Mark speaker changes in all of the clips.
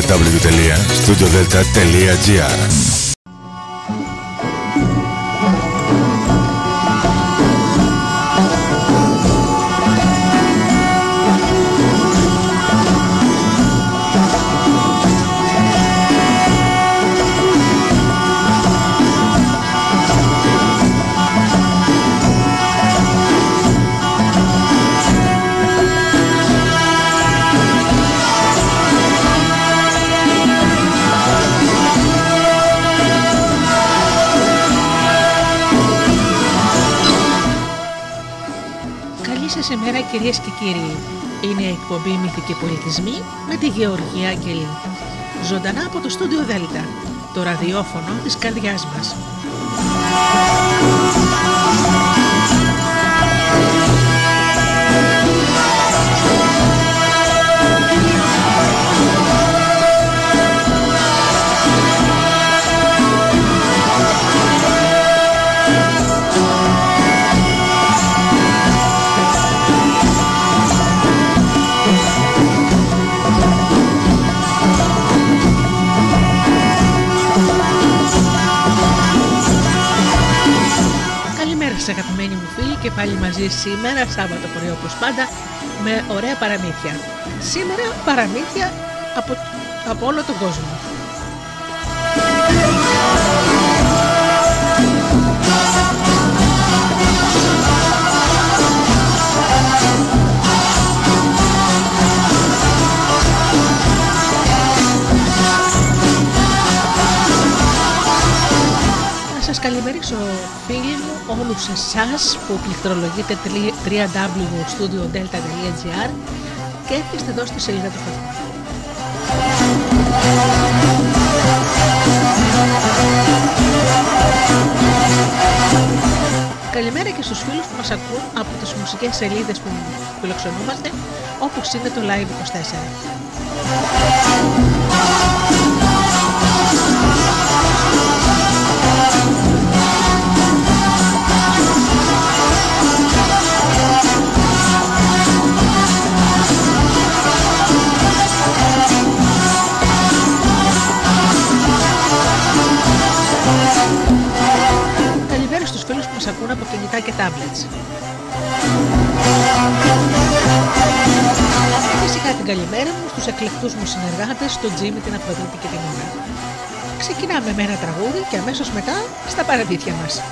Speaker 1: www.studiodelta.gr
Speaker 2: κυρίες και κύριοι. Είναι η εκπομπή Μυθικοί Πολιτισμοί με τη Γεωργία Αγγελή. Ζωντανά από το στούντιο Δέλτα, το ραδιόφωνο της καρδιάς μας. Και πάλι μαζί σήμερα, Σάββατο πρωί όπως πάντα, με ωραία παραμύθια. Σήμερα παραμύθια από, από όλο τον κόσμο. σας καλημερίσω φίλοι μου όλους εσάς που πληκτρολογείτε www.studiodelta.gr και έρχεστε εδώ στη σελίδα του σταθμού. Καλημέρα και στους φίλους που μας ακούν από τις μουσικές σελίδες που φιλοξενούμαστε όπως είναι το Live 24. Μας ακούν από κινητά και tablets. Και φυσικά την καλημέρα μου στους εκλεκτούς μου συνεργάτες, τον Τζίμι, την Αφροδίτη και την Ωρα. Ξεκινάμε με ένα τραγούδι και αμέσως μετά στα παραδίτια μας.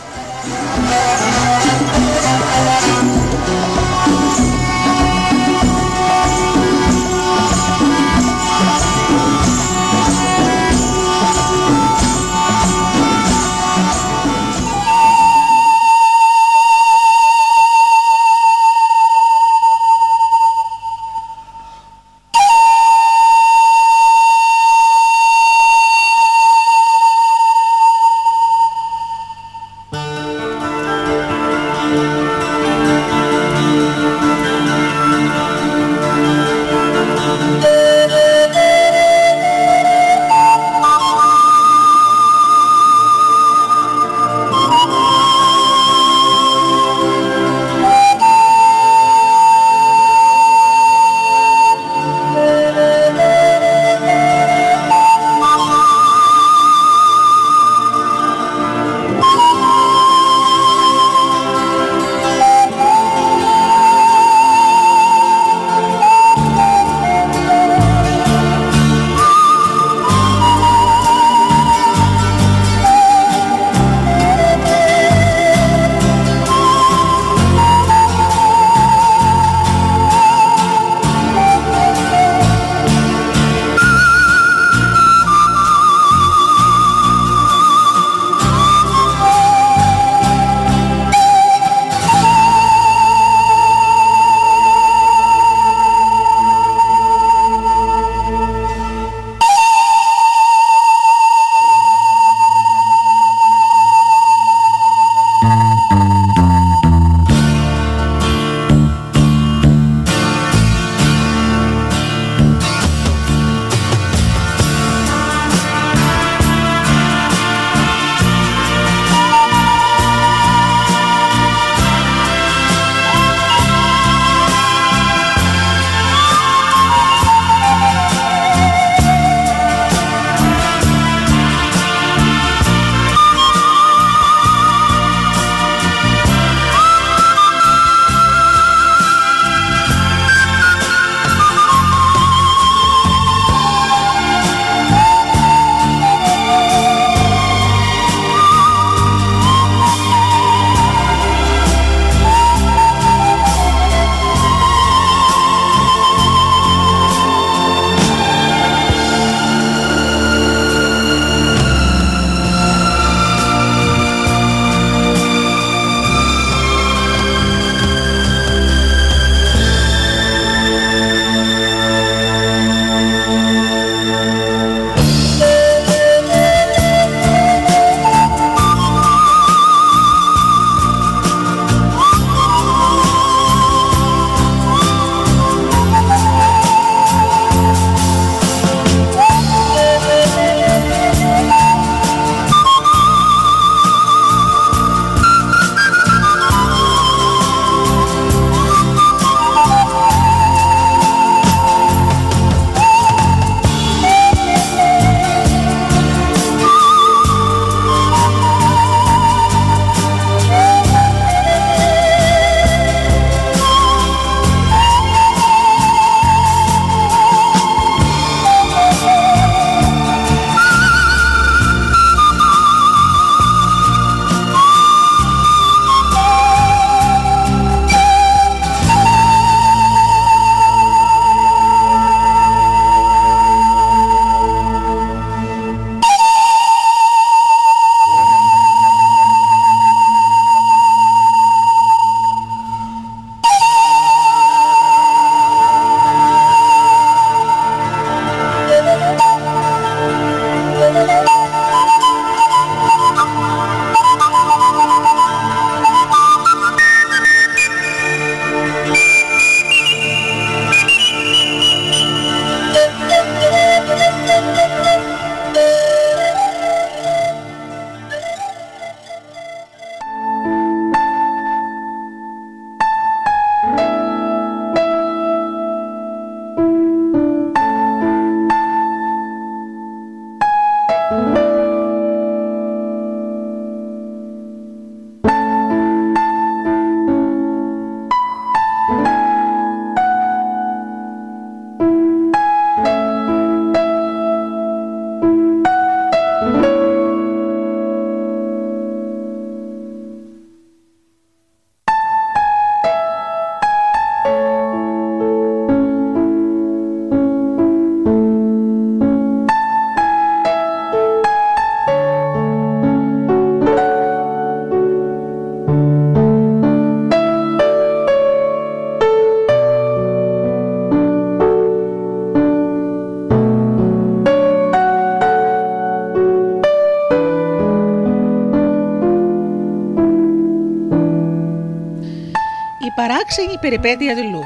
Speaker 2: Παράξενη περιπέτεια του Λου.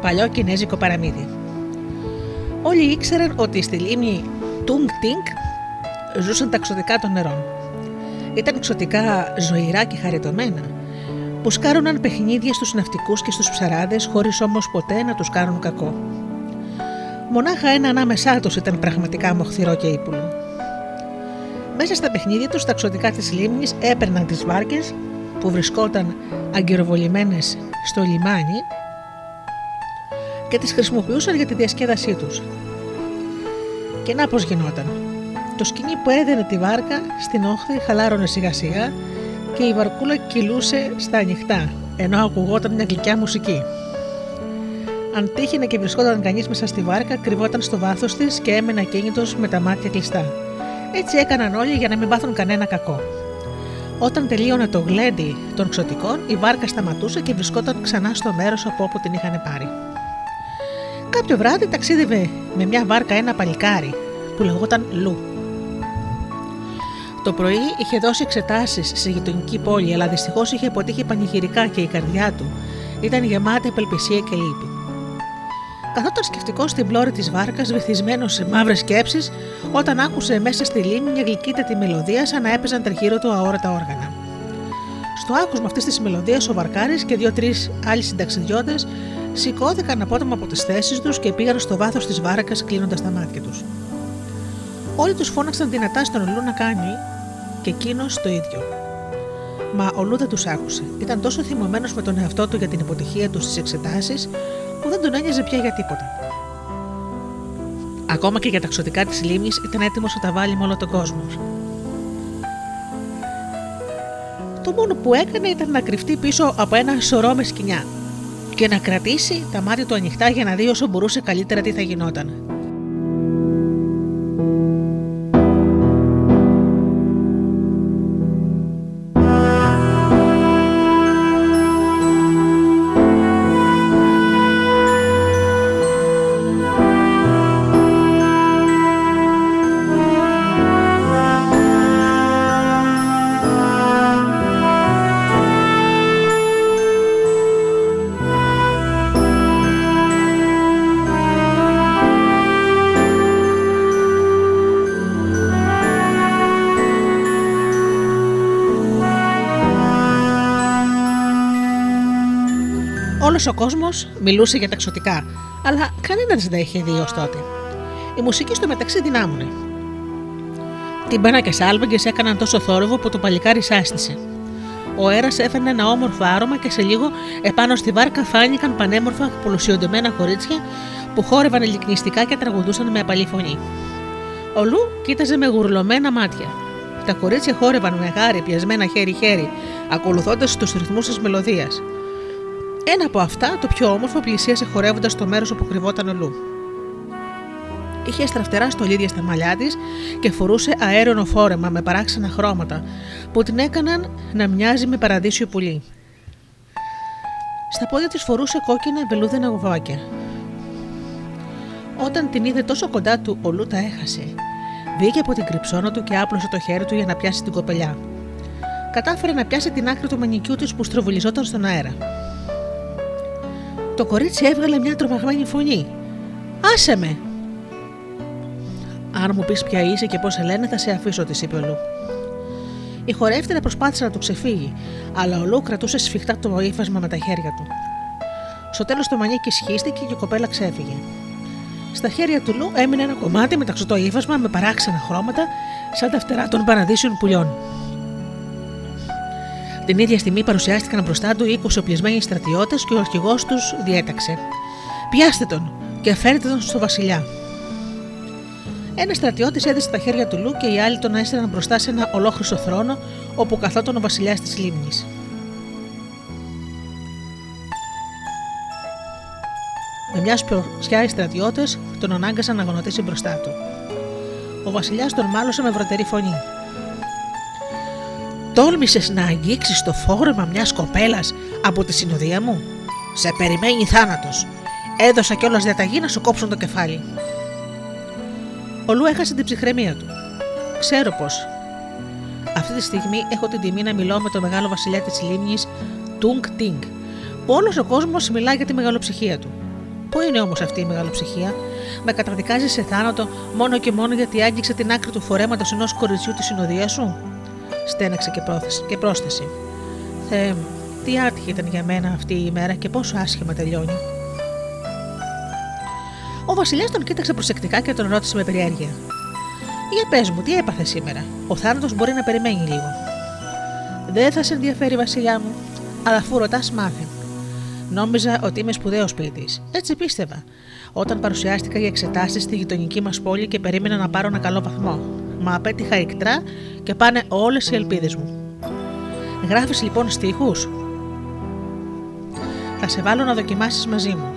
Speaker 2: Παλιό κινέζικο παραμύθι. Όλοι ήξεραν ότι στη λίμνη Τούγκ Τίνγκ ζούσαν τα ξωτικά των νερών. Ήταν ξωτικά ζωηρά και χαριτωμένα, που σκάρωναν παιχνίδια στους ναυτικούς και στους ψαράδες χωρίς όμως ποτέ να τους κάνουν κακό. Μονάχα ένα ανάμεσά τους ήταν πραγματικά μοχθηρό και ύπουλο. Μέσα στα παιχνίδια τους, τα ξωτικά της λίμνης έπαιρναν τις βάρκες που βρισκόταν αγκυροβολημένες στο λιμάνι και τις χρησιμοποιούσαν για τη διασκέδασή τους. Και να πώς γινόταν. Το σκηνή που έδαινε τη βάρκα στην όχθη χαλάρωνε σιγά σιγά και η βαρκούλα κυλούσε στα ανοιχτά, ενώ ακουγόταν μια γλυκιά μουσική. Αν τύχαινε και βρισκόταν κανείς μέσα στη βάρκα, κρυβόταν στο βάθος της και έμενε ακίνητος με τα μάτια κλειστά. Έτσι έκαναν όλοι για να μην πάθουν κανένα κακό. Όταν τελείωνε το γλέντι των ξωτικών, η βάρκα σταματούσε και βρισκόταν ξανά στο μέρος από όπου την είχαν πάρει. Κάποιο βράδυ ταξίδευε με μια βάρκα ένα παλικάρι που λεγόταν Λου. Το πρωί είχε δώσει εξετάσεις σε γειτονική πόλη, αλλά δυστυχώς είχε αποτύχει πανηγυρικά και η καρδιά του ήταν γεμάτη απελπισία και λύπη. Καθόταν σκεφτικός στην πλώρη της βάρκας, βυθισμένος σε μαύρες σκέψεις, όταν άκουσε μέσα στη λίμνη μια γλυκύτατη μελωδία σαν να έπαιζαν τριγύρω του αόρατα όργανα. Στο άκουσμα αυτής της μελωδίας, ο Βαρκάρης και δύο-τρει άλλοι συνταξιδιώτες σηκώθηκαν απότομα από τις θέσεις τους και πήγαν στο βάθος της βάρκας κλείνοντας τα μάτια τους. Όλοι τους φώναξαν δυνατά στον Λου να κάνει και εκείνος το ίδιο. Μα ο Λου δεν τους άκουσε. Ήταν τόσο θυμωμένος με τον εαυτό του για την υποτυχία τους στις εξετάσεις, που δεν τον ένοιαζε πια για τίποτα. Ακόμα και για τα ξωτικά της λίμνης ήταν έτοιμος να τα βάλει με όλο τον κόσμο. Το μόνο που έκανε ήταν να κρυφτεί πίσω από ένα σωρό με σκηνιά και να κρατήσει τα μάτια του ανοιχτά για να δει όσο μπορούσε καλύτερα τι θα γινόταν. Ο κόσμος μιλούσε για τα εξωτικά, αλλά κανένας δεν τα είχε δει ως τότε. Η μουσική στο μεταξύ δυνάμωνε. Τυμπάνα και σάλβεγγε έκαναν τόσο θόρυβο που το παλικάρι σάστησε. Ο αέρας έφερνε ένα όμορφο άρωμα και σε λίγο επάνω στη βάρκα φάνηκαν πανέμορφα πολουσιοντεμένα κορίτσια που χόρευαν ελικνιστικά και τραγουδούσαν με απαλή φωνή. Ο Λου κοίταζε με γουρλωμένα μάτια. Τα κορίτσια χόρευαν με γάρι πιασμένα χέρι-χέρι, ακολουθώντας τους ρυθμούς της μελωδίας. Ένα από αυτά, το πιο όμορφο, πλησίασε χορεύοντας στο μέρος όπου κρυβόταν ο Λου. Είχε στραφτερά στολίδια στα μαλλιά της και φορούσε αέρονο φόρεμα με παράξενα χρώματα που την έκαναν να μοιάζει με παραδείσιο πουλί. Στα πόδια της φορούσε κόκκινα βελούδινα γουβάκια. Όταν την είδε τόσο κοντά του, ο Λου τα έχασε. Βγήκε από την κρυψώνα του και άπλωσε το χέρι του για να πιάσει την κοπελιά. Κατάφερε να πιάσει την άκρη του μανικιού της που στροβολιζόταν στον αέρα. Το κορίτσι έβγαλε μια τρομαγμένη φωνή. Άσε με! Αν μου πεις ποια είσαι και πώς σε λένε, θα σε αφήσω, της είπε ο Λου. Η χορεύτρια προσπάθησε να του ξεφύγει, αλλά ο Λου κρατούσε σφιχτά το ύφασμα με τα χέρια του. Στο τέλος το μανίκι σχίστηκε και η κοπέλα ξέφυγε. Στα χέρια του Λου έμεινε ένα κομμάτι με ταξωτό ύφασμα με παράξενα χρώματα, σαν τα φτερά των παραδείσιων πουλιών. Την ίδια στιγμή παρουσιάστηκαν μπροστά του 20 οπλισμένοι στρατιώτες και ο αρχηγός τους διέταξε: Πιάστε τον και φέρετε τον στο Βασιλιά. Ένας στρατιώτης έδεσε τα χέρια του Λου και οι άλλοι τον έστειλαν μπροστά σε ένα ολόχρυσο θρόνο όπου καθόταν ο Βασιλιάς της λίμνης. Με μια σπιωσιά οι στρατιώτες τον ανάγκασαν να γονατίσει μπροστά του. Ο Βασιλιάς τον μάλωσε με βρωτερή φωνή. Τόλμησες να αγγίξεις το φόρεμα μιας κοπέλας από τη συνοδεία μου; Σε περιμένει θάνατος. Έδωσα κιόλας διαταγή να σου κόψουν το κεφάλι. Ο Λου έχασε την ψυχραιμία του. Ξέρω πως. Αυτή τη στιγμή έχω την τιμή να μιλώ με τον μεγάλο βασιλιά της λίμνης Τούγκ Τίνγκ, που όλος ο κόσμος μιλάει για τη μεγαλοψυχία του. Πού είναι όμως αυτή η μεγαλοψυχία, με καταδικάζει σε θάνατο μόνο και μόνο γιατί άγγιξε την άκρη του φορέματος ενός κοριτσιού της συνοδείας σου; Στέναξε και, πρόθεση, και πρόσθεση. Θεέ μου, τι άτυχη ήταν για μένα αυτή η ημέρα και πόσο άσχημα τελειώνει. Ο Βασιλιάς τον κοίταξε προσεκτικά και τον ρώτησε με περιέργεια. Για πες μου, τι έπαθε σήμερα; Ο θάνατος μπορεί να περιμένει λίγο. Δεν θα σε ενδιαφέρει, Βασιλιά μου, αλλά αφού ρωτάς, μάθε. Νόμιζα ότι είμαι σπουδαίος ποιητής. Έτσι πίστευα. Όταν παρουσιάστηκα για εξετάσεις στη γειτονική μας πόλη και περίμενα να πάρω ένα καλό βαθμό. Μα απέτυχα εκτρά και πάνε όλες οι ελπίδες μου. Γράφεις λοιπόν στίχους; Θα σε βάλω να δοκιμάσεις μαζί μου.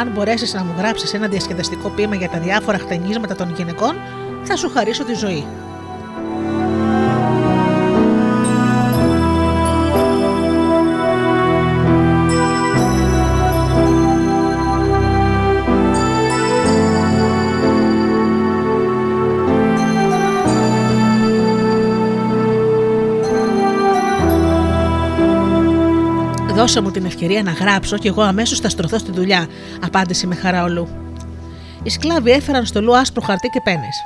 Speaker 2: Αν μπορέσεις να μου γράψεις ένα διασκεδαστικό ποίημα για τα διάφορα χτενίσματα των γυναικών, θα σου χαρίσω τη ζωή. Δώσε μου την ευκαιρία να γράψω και εγώ αμέσως θα στρωθώ στη δουλειά, απάντησε με χαρά ο Λου. Οι σκλάβοι έφεραν στο Λου άσπρο χαρτί και πένες.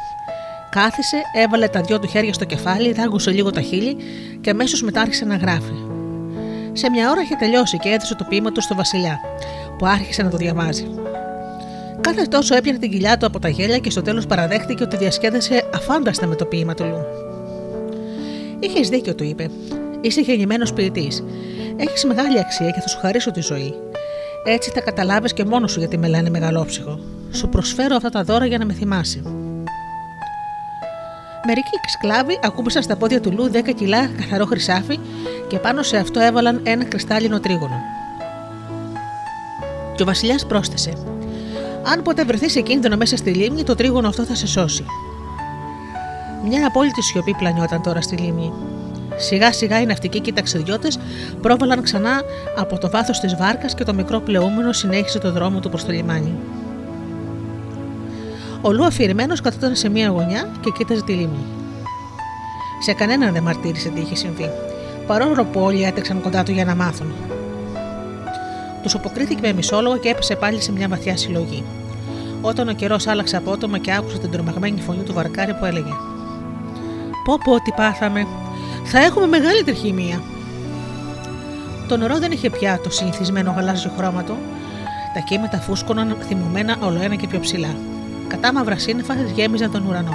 Speaker 2: Κάθισε, έβαλε τα δυο του χέρια στο κεφάλι, δάγκωσε λίγο τα χείλη και αμέσως μετά άρχισε να γράφει. Σε μια ώρα είχε τελειώσει και έδωσε το ποίημα του στο Βασιλιά, που άρχισε να το διαβάζει. Κάθε τόσο έπιανε την κοιλιά του από τα γέλια και στο τέλος παραδέχτηκε ότι διασκέδασε αφάνταστα με το ποίημα του Λου. Είχες δίκιο, του είπε. Είσαι γεννημένος ποιητής. Έχεις μεγάλη αξία και θα σου χαρίσω τη ζωή. Έτσι θα καταλάβεις και μόνος σου γιατί με λένε μεγαλόψυχο. Σου προσφέρω αυτά τα δώρα για να με θυμάσει. Μερικοί σκλάβοι ακούμπησαν στα πόδια του Λου 10 κιλά καθαρό χρυσάφι και πάνω σε αυτό έβαλαν ένα κρυστάλλινο τρίγωνο. Και ο Βασιλιάς πρόσθεσε: Αν ποτέ βρεθείς σε κίνδυνο μέσα στη λίμνη, το τρίγωνο αυτό θα σε σώσει. Μια απόλυτη σιωπή πλανιόταν τώρα στη λίμνη. Σιγά σιγά οι ναυτικοί και οι ταξιδιώτε πρόβαλαν ξανά από το βάθος της βάρκας και το μικρό πλεούμενο συνέχισε το δρόμο του προς το λιμάνι. Ο Λου αφηρημένος καθόταν σε μία γωνιά και κοίταζε τη λίμνη. Σε κανέναν δεν μαρτύρησε τι είχε συμβεί, παρόλο που όλοι έτρεξαν κοντά του για να μάθουν. Τους αποκρίθηκε με μισόλογο και έπεσε πάλι σε μια βαθιά συλλογή. Όταν ο καιρός άλλαξε απότομα και άκουσε την τρομαγμένη φωνή του βαρκάρι που έλεγε: Πω πω τι πάθαμε, θα έχουμε μεγάλη τριχημία. Το νερό δεν είχε πια το συνηθισμένο γαλάζιο χρώμα του. Τα κύματα φούσκωναν θυμωμένα όλο ένα και πιο ψηλά. Κατά μαύρα σύννεφα γέμιζαν τον ουρανό.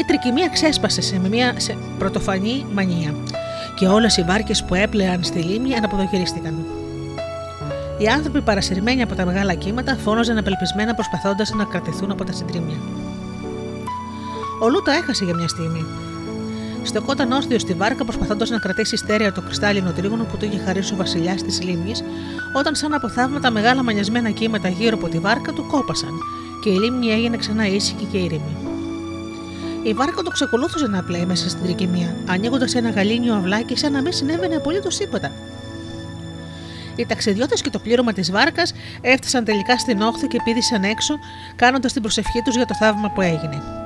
Speaker 2: Η τρικυμία ξέσπασε σε μια σε πρωτοφανή μανία και όλες οι βάρκες που έπλεαν στη λίμνη αναποδογυρίστηκαν. Οι άνθρωποι παρασυρμένοι από τα μεγάλα κύματα φώναζαν απελπισμένα προσπαθώντας να κρατηθούν από τα συντρίμια. Ο Λούτα έχασε για μια στιγμή. Στεκόταν όρθιο στη βάρκα προσπαθώντας να κρατήσει στέρεα το κρυστάλλινο τρίγωνο που του είχε χαρίσει ο βασιλιάς της λίμνης, όταν σαν από θαύματα μεγάλα μανιασμένα κύματα γύρω από τη βάρκα του κόπασαν και η λίμνη έγινε ξανά ήσυχη και ήρεμη. Η βάρκα του ξεκολούθησε να πλέει μέσα στην τρικυμία, ανοίγοντας ένα γαλήνιο αυλάκι σαν να μην συνέβαινε απολύτως τίποτα. Οι ταξιδιώτες και το πλήρωμα της βάρκας έφτασαν τελικά στην όχθη και πήδησαν έξω, κάνοντας την προσευχή τους για το θαύμα που έγινε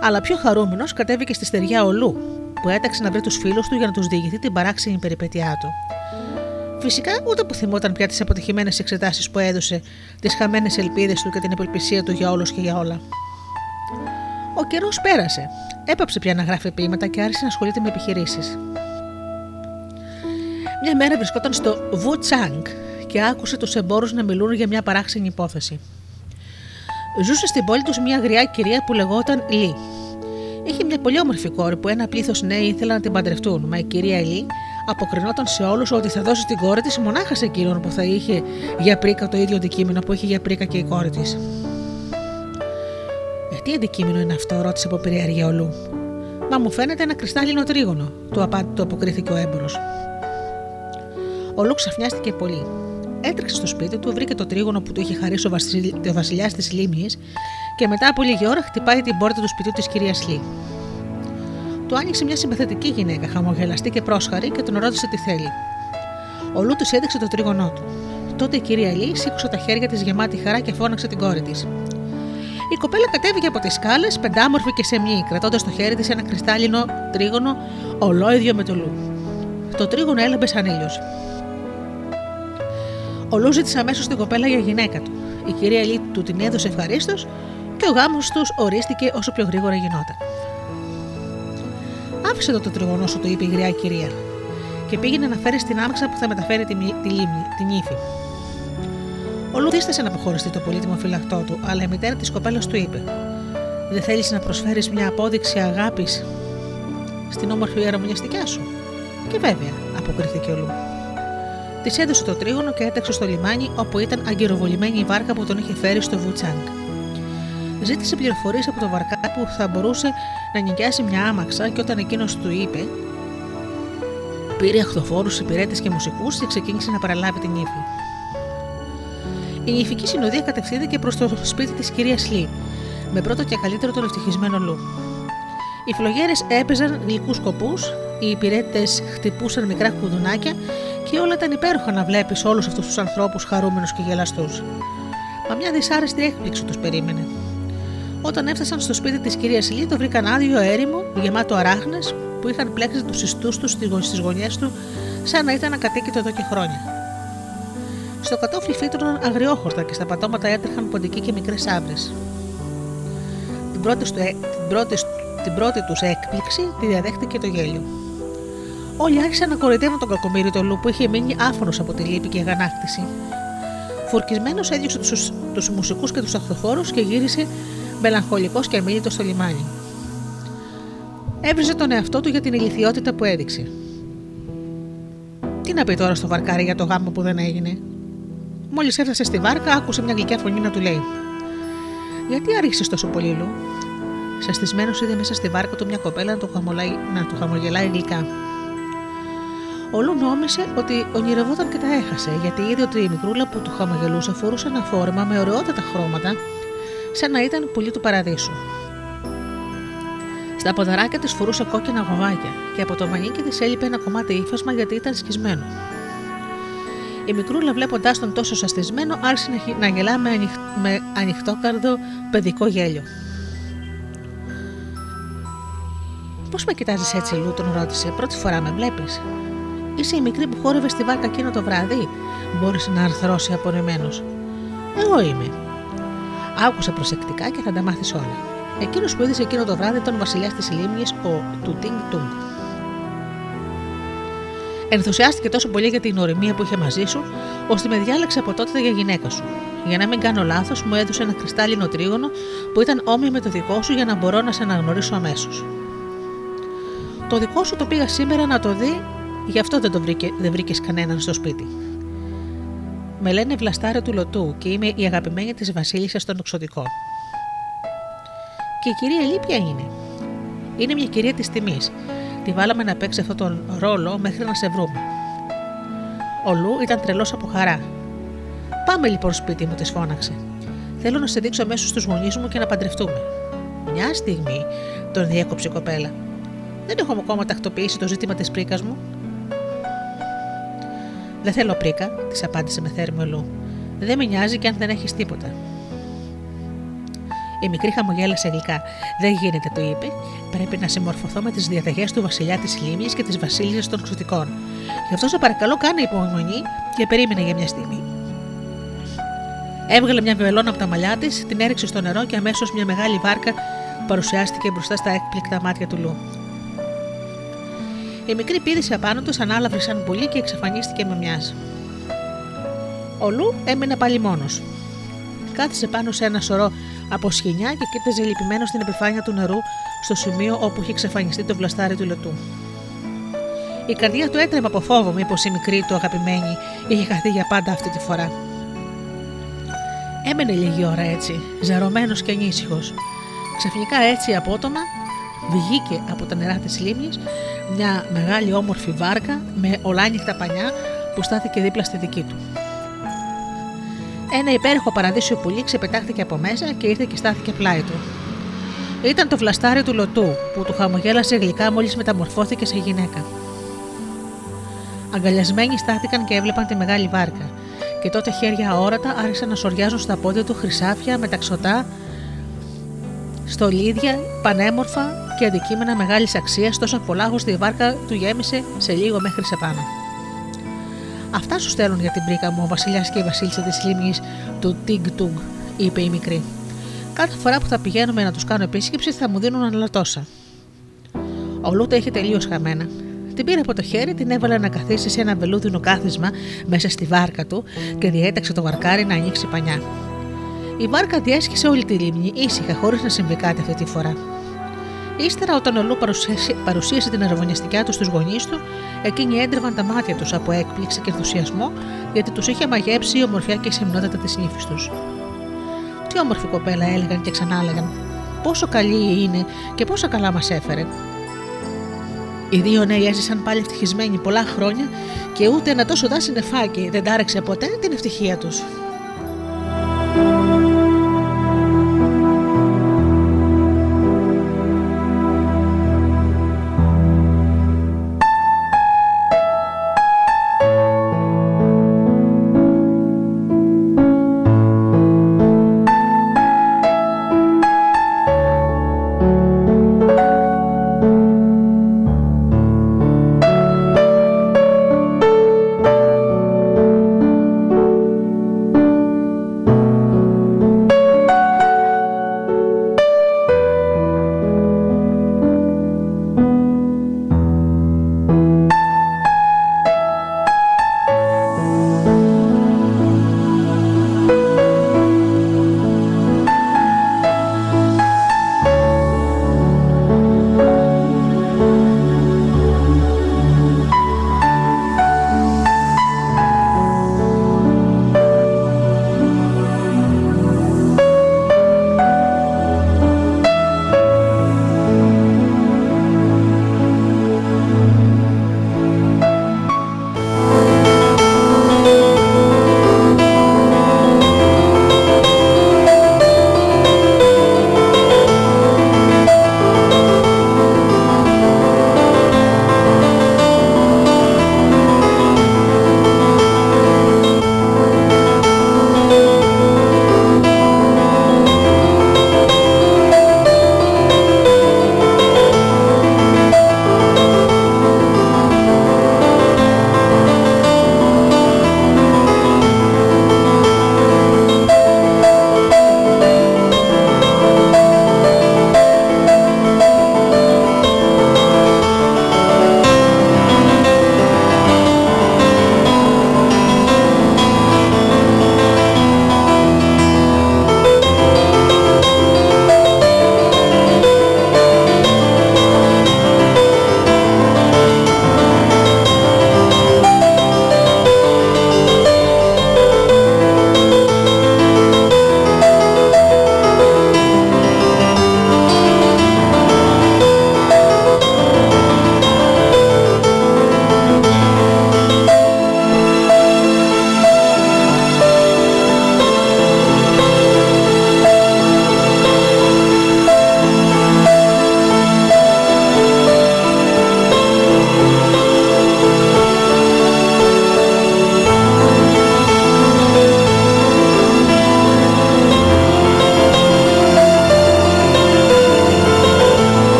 Speaker 2: αλλά πιο χαρούμενος κατέβηκε στη στεριά Ολού, που έταξε να βρει τους φίλους του για να τους διηγηθεί την παράξενη περιπέτειά του. Φυσικά ούτε που θυμόταν πια τις αποτυχημένες εξετάσεις που έδωσε, τις χαμένες ελπίδες του και την απελπισία του για όλους και για όλα. Ο καιρός πέρασε. Έπαψε πια να γράφει ποίηματα και άρχισε να ασχολείται με επιχειρήσεις. Μια μέρα βρισκόταν στο Βου Τσάνγκ και άκουσε τους εμπόρους να μιλούν για μια παράξενη υπόθεση. Ζούσε στην πόλη τους μια γριά κυρία που λεγόταν Λί. Είχε μια πολύ όμορφη κόρη που ένα πλήθος νέοι ήθελαν να την παντρευτούν, μα η κυρία Λί αποκρινόταν σε όλους ότι θα δώσει την κόρη της μονάχα σε εκείνον που θα είχε για πρίκα το ίδιο αντικείμενο που είχε για πρίκα και η κόρη της. Ε, τι αντικείμενο είναι αυτό, ρώτησε από περιέργεια ο Λου. Μα μου φαίνεται ένα κρυστάλλινο τρίγωνο, του, απα... του αποκρίθηκε ο έμπορος. Ο Λου ξαφνιάστηκε πολύ. Έτρεξε στο σπίτι του, βρήκε το τρίγωνο που του είχε χαρίσει ο, ο βασιλιάς της Λίμνης και μετά από λίγη ώρα χτυπάει την πόρτα του σπιτιού της κυρίας Λί. Του άνοιξε μια συμπαθητική γυναίκα, χαμογελαστή και πρόσχαρη και τον ρώτησε τι θέλει. Ο Λού του έδειξε το τρίγωνό του. Τότε η κυρία Λί σήκωσε τα χέρια της γεμάτη χαρά και φώναξε την κόρη της. Η κοπέλα κατέβηκε από τις σκάλες, πεντάμορφη και σεμνή, κρατώντας στο χέρι της ένα κρυστάλλινο τρίγωνο ολόιδιο με το Λου. το τρίγωνο έλαμπε σαν ήλιος. Ο Λου ζήτησε αμέσως την κοπέλα για γυναίκα του. Η κυρία Λί του την έδωσε ευχαρίστως και ο γάμος τους ορίστηκε όσο πιο γρήγορα γινόταν. Άφησε το, το τριγωνό σου, του είπε η γριά κυρία, και πήγαινε να φέρεις την άμαξα που θα μεταφέρει τη, τη, λίμνη, την ύφη. Ο Λου δίστασε να αποχωριστεί το πολύτιμο φυλακτό του, αλλά η μητέρα της κοπέλας του είπε: Δεν θέλεις να προσφέρεις μια απόδειξη αγάπης στην όμορφη ιερομονιαστικιά σου; Και βέβαια, αποκριθήκε ο Λου. Της έδωσε το τρίγωνο και έταξε στο λιμάνι όπου ήταν αγκυροβολημένη η βάρκα που τον είχε φέρει στο Βουτσάνγκ. Ζήτησε πληροφορίες από το βαρκά που θα μπορούσε να νοικιάσει μια άμαξα και όταν εκείνος του είπε, πήρε αχθοφόρους, υπηρέτες και μουσικούς και ξεκίνησε να παραλάβει την ύφη. Η νηφική συνοδεία κατευθύνθηκε προς το σπίτι της κυρίας Λί, με πρώτο και καλύτερο τον ευτυχισμένο Λου. Οι φλογέρες έπαιζαν γλυκούς σκοπούς, οι υπηρέτες χτυπούσαν μικρά κουδουνάκια και όλα ήταν υπέροχα να βλέπεις όλους αυτούς τους ανθρώπους χαρούμενους και γελαστούς. Μα μια δυσάρεστη έκπληξη τους περίμενε. Όταν έφτασαν στο σπίτι της κυρίας Λί, το βρήκαν άδειο έρημο, γεμάτο αράχνες που είχαν πλέξει τους ιστούς τους στις γωνιές του, σαν να ήταν ακατοίκητο εδώ και χρόνια. Στο κατόφλι φύτρωναν αγριόχορτα και στα πατώματα έτρεχαν ποντικοί και μικρές άβρε. Την πρώτη, την πρώτη, την πρώτη τους έκπληξη τη διαδέχτηκε το γέλιο. Όλοι άρχισαν να κοροϊδεύουν τον κακομίρι του Λου που είχε μείνει άφωνος από τη λύπη και αγανάκτηση. Φορκισμένο έδιωξε τους μουσικούς και τους αχθοφόρου και γύρισε μελαγχολικός και αμήλυτο στο λιμάνι. Έβριζε τον εαυτό του για την ηλικιότητα που έδειξε. Τι να πει τώρα στο βαρκάρι για το γάμο που δεν έγινε; Μόλις έφτασε στη βάρκα, άκουσε μια γλυκιά φωνή να του λέει: Γιατί άρχισε τόσο πολύ, Λου; Σαστισμένος είδε μέσα στη βάρκα του μια κοπέλα να του, να του χαμογελάει γλυκά. Ο Λου νόμισε ότι ονειρευόταν και τα έχασε, γιατί είδε ότι η μικρούλα που του χαμογελούσε φορούσε ένα φόρμα με ωραιότατα χρώματα σαν να ήταν πουλί του παραδείσου. Στα ποδαράκια της φορούσε κόκκινα γοβάκια και από το μανίκι της έλειπε ένα κομμάτι ύφασμα γιατί ήταν σκισμένο. Η μικρούλα βλέποντάς τον τόσο σαστισμένο άρχισε να γελά με, ανοιχ... με ανοιχτόκαρδο παιδικό γέλιο. Πώς με κοιτάζεις έτσι, Λου, τον ρώτησε. Πρώτη φορά με βλέπεις. Είσαι η μικρή που χόρευε στη βάρκα εκείνο το βράδυ, μπόρεσε να αρθρώσει απορριμμένο. Εγώ είμαι, Άκουσε προσεκτικά και θα τα μάθεις όλα. Εκείνος που είδε εκείνο το βράδυ ήταν ο βασιλιάς της λίμνης, ο Τουτίνγκ Τούγκ. Ενθουσιάστηκε τόσο πολύ για την οριμία που είχε μαζί σου, ώστε με διάλεξε από τότε για γυναίκα σου. Για να μην κάνω λάθος, μου έδωσε ένα κρυστάλλινο τρίγωνο που ήταν όμοιο με το δικό σου για να μπορώ να σε αναγνωρίσω αμέσως. Το δικό σου το πήγα σήμερα να το δει, γι' αυτό δεν, το βρήκε, δεν βρήκες κανέναν στο σπίτι. Με λένε Βλαστάριο του Λωτού και είμαι η αγαπημένη της Βασίλισσα των Οξωτικών. Και η κυρία Λίπια είναι. Είναι μια κυρία της τιμής. Τη βάλαμε να παίξει αυτόν τον ρόλο μέχρι να σε βρούμε. Ο Λου ήταν τρελός από χαρά. Πάμε λοιπόν σπίτι μου, της φώναξε. Θέλω να σε δείξω αμέσως στου γονείς μου και να παντρευτούμε. Μια στιγμή, τον διέκοψε η κοπέλα. Δεν έχω ακόμα τακτοποιήσει το ζήτημα της πρίκας μου. Δεν θέλω πρίκα, της απάντησε με θέρμο Λου. Δεν με νοιάζει και αν δεν έχεις τίποτα. Η μικρή χαμογέλασε γλυκά. Δεν γίνεται, το είπε. Πρέπει να συμμορφωθώ με τις διαταγές του βασιλιά της Λίμνης και της βασίλισσας των Ξωτικών. Γι' αυτό σε παρακαλώ, κάνε υπομονή και περίμενε για μια στιγμή. Έβγαλε μια βελόνα από τα μαλλιά της, την έριξε στο νερό και αμέσως μια μεγάλη βάρκα παρουσιάστηκε μπροστά στα έκπληκτα μάτια του Λου. Η μικρή πήδησε απάνω τους, ανάλαβε σαν πουλί και εξαφανίστηκε με μιας. Ο Λου έμεινε πάλι μόνος. Κάθισε πάνω σε ένα σωρό από σχοινιά και κοίταζε λυπημένο στην επιφάνεια του νερού στο σημείο όπου είχε εξαφανιστεί το βλαστάρι του λετού. Η καρδιά του έτρεμε από φόβο, μήπως η μικρή του αγαπημένη είχε χαθεί για πάντα αυτή τη φορά. Έμενε λίγη ώρα έτσι, ζαρωμένο και ανήσυχος. Ξαφνικά έτσι απότομα βγήκε από τα νερά της λίμνης μια μεγάλη όμορφη βάρκα με ολάνυχτα πανιά που στάθηκε δίπλα στη δική του. Ένα υπέροχο παραδείσιο πουλί ξεπετάχθηκε από μέσα και ήρθε και στάθηκε πλάι του. Ήταν το φλαστάρι του Λωτού που του χαμογέλασε γλυκά μόλις μεταμορφώθηκε σε γυναίκα. Αγκαλιασμένοι στάθηκαν και έβλεπαν τη μεγάλη βάρκα, και τότε χέρια αόρατα άρχισαν να σοριάζουν στα πόδια του χρυσάφια, μεταξωτά, στολίδια, πανέμορφα και αντικείμενα μεγάλης αξίας, τόσο πολλά ώστε η βάρκα του γέμισε σε λίγο μέχρι σε πάνω. Αυτά σου στέλνουν για την πρίκα μου, ο βασιλιάς και η βασίλισσα της λίμνης του Τιγκ Τουγκ, είπε η μικρή. Κάθε φορά που θα πηγαίνουμε να τους κάνω επίσκεψη θα μου δίνουν άλλα τόσα. Ο Λούτα είχε τελείως χαμένα. Την πήρε από το χέρι, την έβαλε να καθίσει σε ένα βελούδινο κάθισμα μέσα στη βάρκα του και διέταξε το βαρκάρι να ανοίξει πανιά. Η βάρκα διέσχισε όλη τη λίμνη, ήσυχα, χωρίς να συμβεί κάτι αυτή τη φορά. Ύστερα, όταν ο Λου παρουσίασε, παρουσίασε την αραβωνιαστικιά του στους γονείς του, εκείνοι έντρεβαν τα μάτια τους από έκπληξη και ενθουσιασμό, γιατί τους είχε μαγέψει η ομορφιά και η σεμνότητα της νύφης τους. Τι όμορφη κοπέλα, έλεγαν και ξανά έλεγαν. Πόσο καλή είναι και πόσα καλά μας έφερε. Οι δύο νέοι έζησαν πάλι ευτυχισμένοι πολλά χρόνια και ούτε ένα τόσο δάσι νεφάκι δεν τάρεξε ποτέ την ευτυχία τους.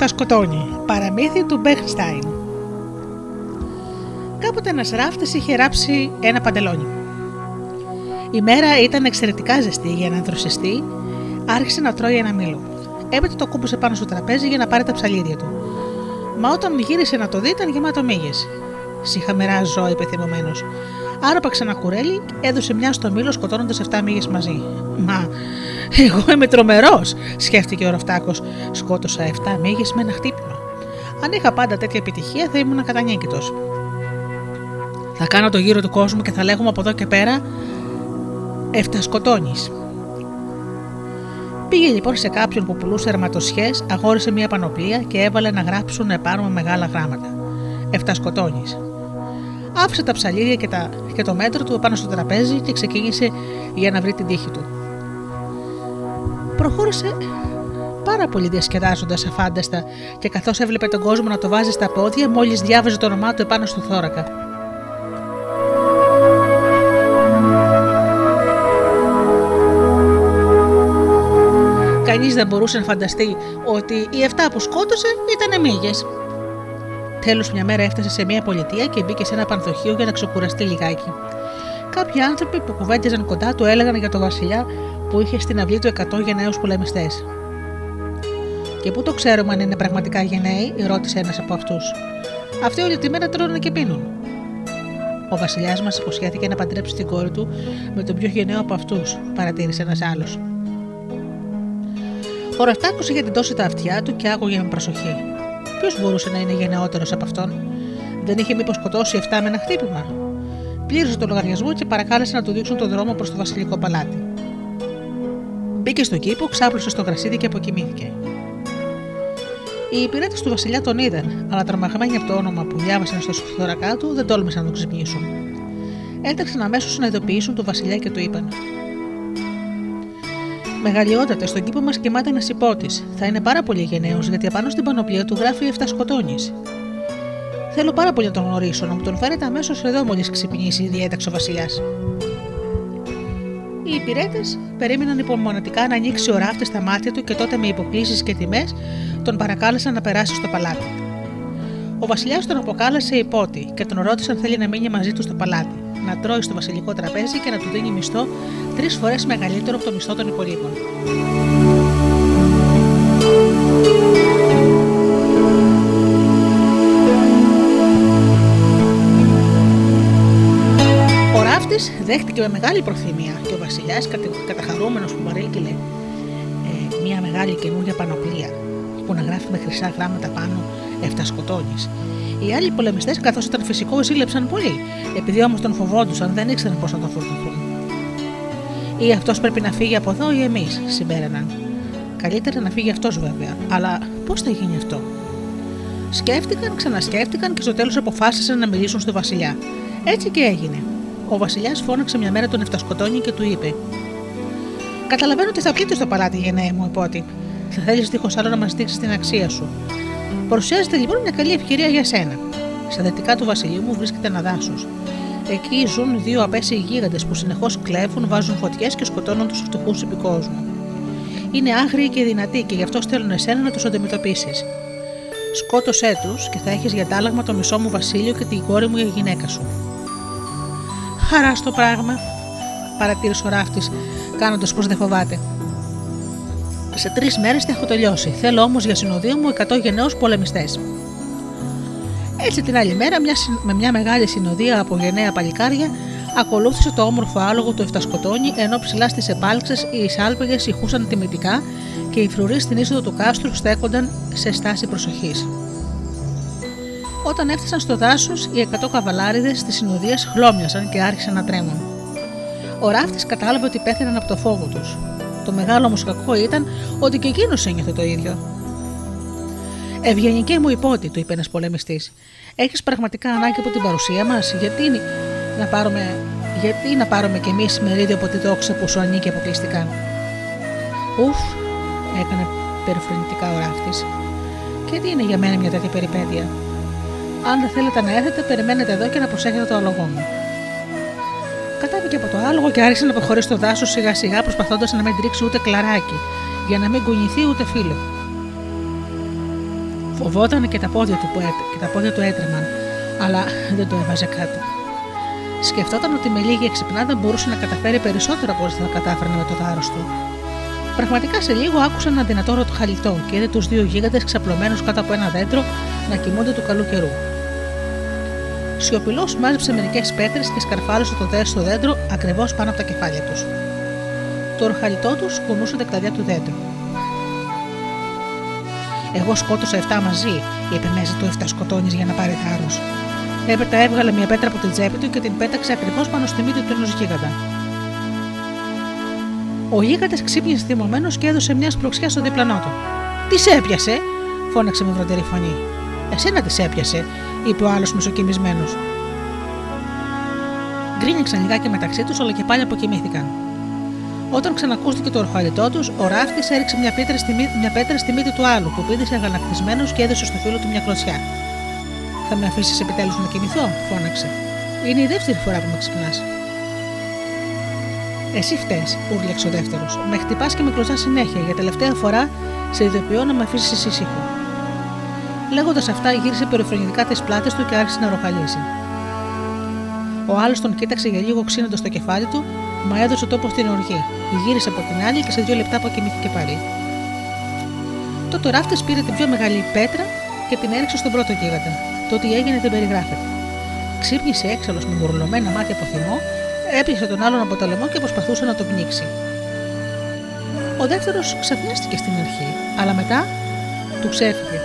Speaker 2: Περιπέτειες του Εφτασκοτώνη, παραμύθι του Μπέχνστάιν. Κάποτε ένας ράφτης είχε ράψει ένα παντελόνι. Η μέρα ήταν εξαιρετικά ζεστή για να ενθροσιστεί, άρχισε να τρώει ένα μήλο. Έπειτα το κούμπωσε πάνω στο τραπέζι για να πάρει τα ψαλίδια του. Μα όταν γύρισε να το δει, ήταν γεμάτο μύγες. Συχαμερά ζώα, είπε θυμωμένος. Άρπαξε ένα κουρέλι, έδωσε μια στο μήλο σκοτώνοντας 7 μύγες μαζί. Μα, εγώ είμαι τρομερός, σκέφτηκε ο Ραφτάκος. Σκότωσα 7 μύγες με ένα χτύπημα. Αν είχα πάντα τέτοια επιτυχία, θα ήμουν κατανίκητος. Θα κάνω το γύρο του κόσμου και θα λέγουμε από εδώ και πέρα Εφτασκοτώνεις. Πήγε λοιπόν σε κάποιον που πουλούσε ερματοσχέ, αγόρισε μια πανοπλία και έβαλε να γράψουν επάνω με μεγάλα γράμματα. Εφτασκοτώνεις. Άφησε τα ψαλίδια και, τα, και το μέτρο του πάνω στο τραπέζι και ξεκίνησε για να βρει την τύχη του. Προχώρησε πάρα πολύ διασκεδάζοντας αφάνταστα και καθώς έβλεπε τον κόσμο να το βάζει στα πόδια, μόλις διάβαζε το όνομά του επάνω στο θώρακα. Κανείς δεν μπορούσε να φανταστεί ότι οι 7 που σκότωσε ήταν μύγες. Τέλος, μια μέρα έφτασε σε μια πολιτεία και μπήκε σε ένα πανθοχείο για να ξεκουραστεί λιγάκι. Κάποιοι άνθρωποι που κουβέντιαζαν κοντά του έλεγαν για τον Βασιλιά που είχε στην αυλή του 100 γενναίους πολεμιστές. Και πού το ξέρουμε αν είναι πραγματικά γενναίοι, ρώτησε ένας από αυτούς. Αυτοί όλη τη μέρα τρώνε και πίνουν. Ο Βασιλιάς μας υποσχέθηκε να παντρέψει την κόρη του με τον πιο γενναίο από αυτούς, παρατήρησε ένας άλλος. Ο Ραφτάκο είχε τεντώσει τα αυτιά του και άκουγε με προσοχή. Ποιος μπορούσε να είναι γενναιότερος από αυτόν, δεν είχε μήπως σκοτώσει 7 με ένα χτύπημα; Πλήρωσε το λογαριασμό και παρακάλεσε να του δείξουν τον δρόμο προς το βασιλικό παλάτι. Μπήκε στον κήπο, ξάπλωσε στο γρασίδι και αποκοιμήθηκε. Οι υπηρέτες του Βασιλιά τον είδαν, αλλά τρομαγμένοι από το όνομα που διάβασαν στο σωθωρακά του δεν τόλμησαν να τον ξυπνήσουν. Έτρεξαν αμέσως να ειδοποιήσουν τον Βασιλιά και του είπαν: Μεγαλειότατε, στον κήπο μας κοιμάται ένας υπότης. Θα είναι πάρα πολύ γενναίος, γιατί απάνω στην πανοπλία του γράφει 7 σκοτώνεις. Θέλω πάρα πολύ να τον γνωρίσω, να μου τον φέρετε αμέσως εδώ μόλις ξυπνήσει, διέταξε ο Βασιλιάς. Οι υπηρέτες περίμεναν υπομονετικά να ανοίξει ο ράφτης στα μάτια του και τότε με υποκλήσεις και τιμές τον παρακάλεσαν να περάσει στο παλάτι. Ο Βασιλιάς τον αποκάλεσε υπότη και τον ρώτησε αν θέλει να μείνει μαζί του στο παλάτι, να τρώει στο βασιλικό τραπέζι και να του δίνει μισθό τρεις φορές μεγαλύτερο από το μισθό των υπολείπων. Δέχτηκε με μεγάλη προθυμία και ο βασιλιάς, καταχαρούμενος που παρήγγειλε ε, μια μεγάλη καινούργια πανοπλία που να γράφει με χρυσά γράμματα πάνω εφτασκοτώνεις. Οι άλλοι πολεμιστές, καθώς ήταν φυσικό, ζήλεψαν πολύ, επειδή όμως τον φοβόντουσαν, δεν ήξεραν πώς να τον φορτωθούν. Ή αυτός πρέπει να φύγει από εδώ ή εμείς, συμπέραναν. Καλύτερα να φύγει αυτός βέβαια, αλλά πώς θα γίνει αυτό; Σκέφτηκαν, ξανασκέφτηκαν και στο τέλος αποφάσισαν να μιλήσουν στο Βασιλιά. Έτσι και έγινε. Ο Βασιλιάς φώναξε μια μέρα τον Εφτασκοτώνη και του είπε: Καταλαβαίνω ότι θα πείτε στο παλάτι, γενναία μου, υπότι. Θα θέλεις δίχως άλλο να μας δείξεις την αξία σου. Παρουσιάζεται λοιπόν μια καλή ευκαιρία για σένα. Στα δυτικά του βασιλείου μου βρίσκεται ένα δάσος. Εκεί ζουν δύο απέσιοι γίγαντες που συνεχώς κλέβουν, βάζουν φωτιές και σκοτώνουν τους φτωχούς επικόσμου. Είναι άγριοι και δυνατοί και γι' αυτό στέλνουν εσένα να τους αντιμετωπίσεις. Σκότωσέ τους και θα έχεις για τάλαγμα το μισό μου βασίλειο και την κόρη μου για γυναίκα σου. Χαρά στο πράγμα, παρατήρησε ο ράφτης, κάνοντας πως δεν φοβάται. Σε τρεις μέρες θα έχω τελειώσει. Θέλω όμως για συνοδείο μου 100 γενναίους πολεμιστές. Έτσι την άλλη μέρα, μια, με μια μεγάλη συνοδεία από γενναία παλικάρια, ακολούθησε το όμορφο άλογο του Εφτασκοτώνη, ενώ ψηλά στις επάλξες οι εισάλπεγε ηχούσαν τιμητικά και οι φρουροί στην είσοδο του κάστρου στέκονταν σε στάση προσοχής. Όταν έφτασαν στο δάσος, οι 100 καβαλάριδες της συνοδείας χλώμιασαν και άρχισαν να τρέμουν. Ο ράφτης κατάλαβε ότι πέθαιναν από το φόβο τους. Το μεγάλο όμως κακό ήταν ότι και εκείνος ένιωθε το ίδιο. Ευγενική μου υπότη, του είπε ένας πολεμιστής. Έχεις πραγματικά ανάγκη από την παρουσία μας, γιατί να πάρουμε, γιατί να πάρουμε κι εμείς μερίδιο από τη δόξα που σου ανήκει αποκλειστικά; Ουφ, έκανε περιφρονητικά ο ράφτης. Και τι είναι για μένα μια τέτοια περιπέτεια; Αν δεν θέλετε να έρθετε, περιμένετε εδώ και να προσέχετε το αλογό μου. Κατάβηκε από το άλογο και άρχισε να προχωρήσει στο δάσος σιγά σιγά προσπαθώντας να μην τρίξει ούτε κλαράκι, για να μην κουνηθεί ούτε φίλο. Φοβόταν και τα πόδια του, που και τα πόδια του έτρεμαν, αλλά δεν το έβαζε κάτω. Σκεφτόταν ότι με λίγη εξυπνάδα μπορούσε να καταφέρει περισσότερο από ό,τι θα κατάφερνε με το θάρρο του. Πραγματικά σε λίγο άκουσαν ένα δυνατό χαλιτό και είδε τους δύο γίγαντες ξαπλωμένους κάτω από ένα δέντρο να κοιμούνται του καλού καιρού. Σιωπηλός μάζεψε μερικές πέτρες και σκαρφάλωσε το δέντρο στο δέντρο ακριβώς πάνω από τα κεφάλια τους. Το ορχαλιτό τους κουνούσε τα κλαδιά του δέντρου. Εγώ σκότωσα 7 μαζί, είπε μέσα του 7 σκοτώνεις για να πάρει θάρρος. Έπειτα έβγαλε μια πέτρα από την τσέπη του και την πέταξε ακριβώς πάνω στη μύτη του ενός γίγαντα. Ο γίγαντας ξύπνησε θυμωμένος και έδωσε μια σπλοξιά στο διπλανό του. Τι σε έπιασε, φώναξε με βροντερή φωνή. Εσένα τι έπιασε, είπε ο άλλος μισοκοιμισμένος. Γκρίνιξαν λιγάκι μεταξύ τους, αλλά και πάλι αποκοιμήθηκαν. Όταν ξανακούστηκε το ορχαλιτό τους, ο ράφτης έριξε μια πέτρα, στη, μια πέτρα στη μύτη του άλλου, που πήδησε αγανακτισμένος και έδωσε στο φίλο του μια κλωτσιά. Θα με αφήσεις επιτέλους να κοιμηθώ, φώναξε. Είναι η δεύτερη φορά που με ξυπνάς. Εσύ φταίει, ούρλιαξε ο δεύτερος. Με χτυπάς και με κλωτσάς συνέχεια. Για τελευταία φορά σε ειδοποιώ να με αφήσεις ήσυχο. Λέγοντας αυτά, γύρισε περιφρονητικά τις πλάτες του και άρχισε να ροχαλίσει. Ο άλλος τον κοίταξε για λίγο ξύνοντας το κεφάλι του, μα έδωσε τόπο στην οργή. Γύρισε από την άλλη και σε δύο λεπτά αποκοιμήθηκε πάλι. Τότε ο ράφτης πήρε την πιο μεγάλη πέτρα και την έριξε στον πρώτο γίγαντα. Το ότι έγινε δεν περιγράφεται. Ξύπνησε έξαλλος με γουρλωμένα μάτια από θυμό, έπιασε τον άλλον από το λαιμό και προσπαθούσε να τον πνίξει. Ο δεύτερος ξαφνίστηκε στην αρχή, αλλά μετά του ξέφυγε.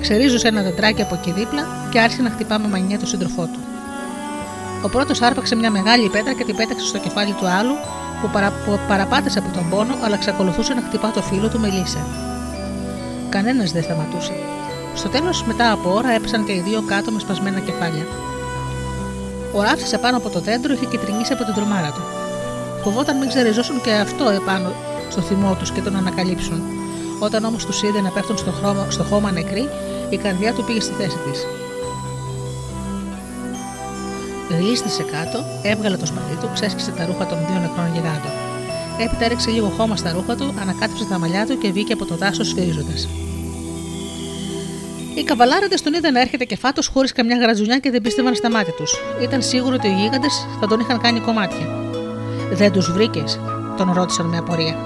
Speaker 2: Ξερίζωσε ένα δεντράκι από εκεί δίπλα και άρχισε να χτυπά με μανιά τον σύντροφό του. Ο πρώτος άρπαξε μια μεγάλη πέτρα και την πέταξε στο κεφάλι του άλλου που, παρα... που παραπάτησε από τον πόνο, αλλά εξακολουθούσε να χτυπά το φίλο του με λύσα. Κανένας δεν σταματούσε. Στο τέλος, μετά από ώρα, έπεσαν και οι δύο κάτω με σπασμένα κεφάλια. Ο ράφτη επάνω από το δέντρο είχε κυτρινήσει από την τρομάρα του. Φοβόταν μην ξεριζώσουν και αυτό επάνω στο θυμό τους και τον ανακαλύψουν. Όταν όμως τους είδε να πέφτουν στο, χρώμα, στο χώμα νεκροί, η καρδιά του πήγε στη θέση της. Γλίστησε κάτω, έβγαλε το σπαθί του, ξέσκισε τα ρούχα των δύο νεκρών γιγάντων. Έπειτα έριξε λίγο χώμα στα ρούχα του, ανακάτεψε τα μαλλιά του και βγήκε από το δάσος σφυρίζοντας. Οι καβαλάρετε τον είδαν να έρχεται και φάτος χωρίς καμιά γρατζουνιά και δεν πίστευαν στα μάτια τους. Ήταν σίγουρο ότι οι γίγαντες θα τον είχαν κάνει κομμάτια. Δεν τους βρήκες, τον ρώτησαν με απορία.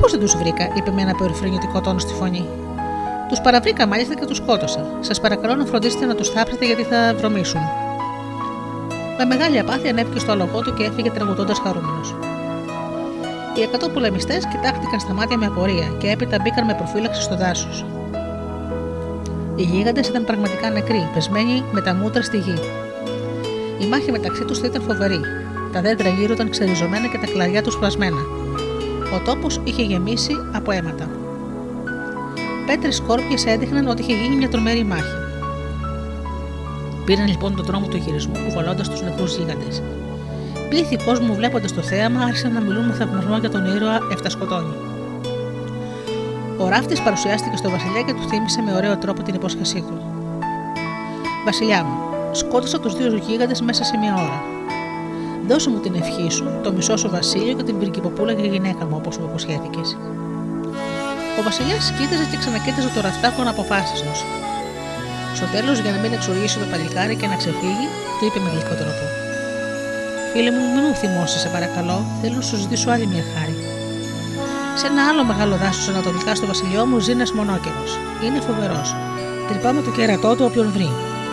Speaker 2: Πώς δεν τους βρήκα, είπε με ένα περιφρονητικό τόνο στη φωνή. Τους παραβρήκα μάλιστα και τους σκότωσα. Σας παρακαλώ να φροντίσετε να τους θάψετε γιατί θα βρωμήσουν. Με μεγάλη απάθεια ανέβηκε στο αλογό του και έφυγε τραγουδώντας χαρούμενος. Οι εκατό πολεμιστές κοιτάχτηκαν στα μάτια με απορία και έπειτα μπήκαν με προφύλαξη στο δάσος. Οι γίγαντες ήταν πραγματικά νεκροί, πεσμένοι με τα μούτρα στη γη. Η μάχη μεταξύ τους ήταν φοβερή. Τα δέντρα γύρω ήταν ξεριζωμένα και τα κλαδιά τους σπασμένα. Ο τόπος είχε γεμίσει από αίματα. Πέτρες σκόρπιες έδειχναν ότι είχε γίνει μια τρομερή μάχη. Πήραν λοιπόν τον δρόμο του γυρισμού, κουβαλώντας τους νεκρούς γίγαντες. Πλήθη κόσμου βλέποντας το θέαμα άρχισαν να μιλούν με θαυμασμό για τον ήρωα Εφτασκοτώνη. Ο ράφτης παρουσιάστηκε στο Βασιλιά και του θύμισε με ωραίο τρόπο την υπόσχεσή του. Βασιλιά μου, σκότωσα τους δύο γίγαντες μέσα σε μια ώρα. Δώσε μου την ευχή σου, το μισό σου βασίλειο και την πριγκυποπούλα για γυναίκα μου, όπως μου υποσχέθηκες. Ο Βασιλιάς κοίταζε και ξανακοίταζε το ραφτάκο αναποφάσιστο. Στο τέλος, για να μην εξοργήσει το παλικάρι και να ξεφύγει, του είπε με γλυκό τρόπο. Φίλε μου, μην μου θυμώσεις, σε παρακαλώ, θέλω να σου ζητήσω άλλη μια χάρη. Σε ένα άλλο μεγάλο δάσος ανατολικά στο βασιλιό μου ζει ένας μονόκερος. Είναι φοβερός. Τρυπάμε το κέρατό του όποιον βρει.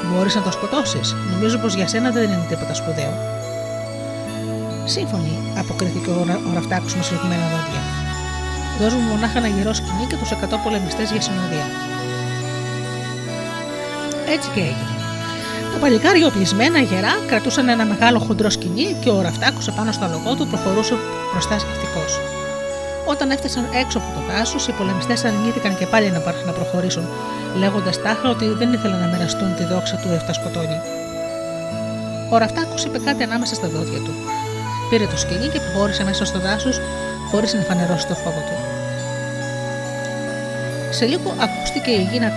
Speaker 2: Μπορείς να το σκοτώσεις. Νομίζω πως για σένα δεν είναι τίποτα σπουδαίο. Σύμφωνοι, αποκρίθηκε ο, ο ραφτάκο με σφιγμένα δόντια. Δώσ' μου μονάχα ένα γερό σκηνή και τους 100 πολεμιστές για συνοδεία. Έτσι και έγινε. Τα παλικάρια οπλισμένα γερά κρατούσαν ένα μεγάλο χοντρό σκηνή και ο ραφτάκο επάνω στο λογό του προχωρούσε μπροστά σκεφτικό. Όταν έφτασαν έξω από το δάσος, οι πολεμιστές αρνήθηκαν και πάλι να προχωρήσουν, λέγοντας τάχα ότι δεν ήθελαν να μοιραστούν τη δόξα του Εφτασκοτώνη. Ο Ραφτάκος είπε κάτι ανάμεσα στα δόντια του. Πήρε το σκηνή και προχώρησε μέσα στο δάσος χωρίς να φανερώσει το φόβο του. Σε λίγο ακούστηκε η γη να,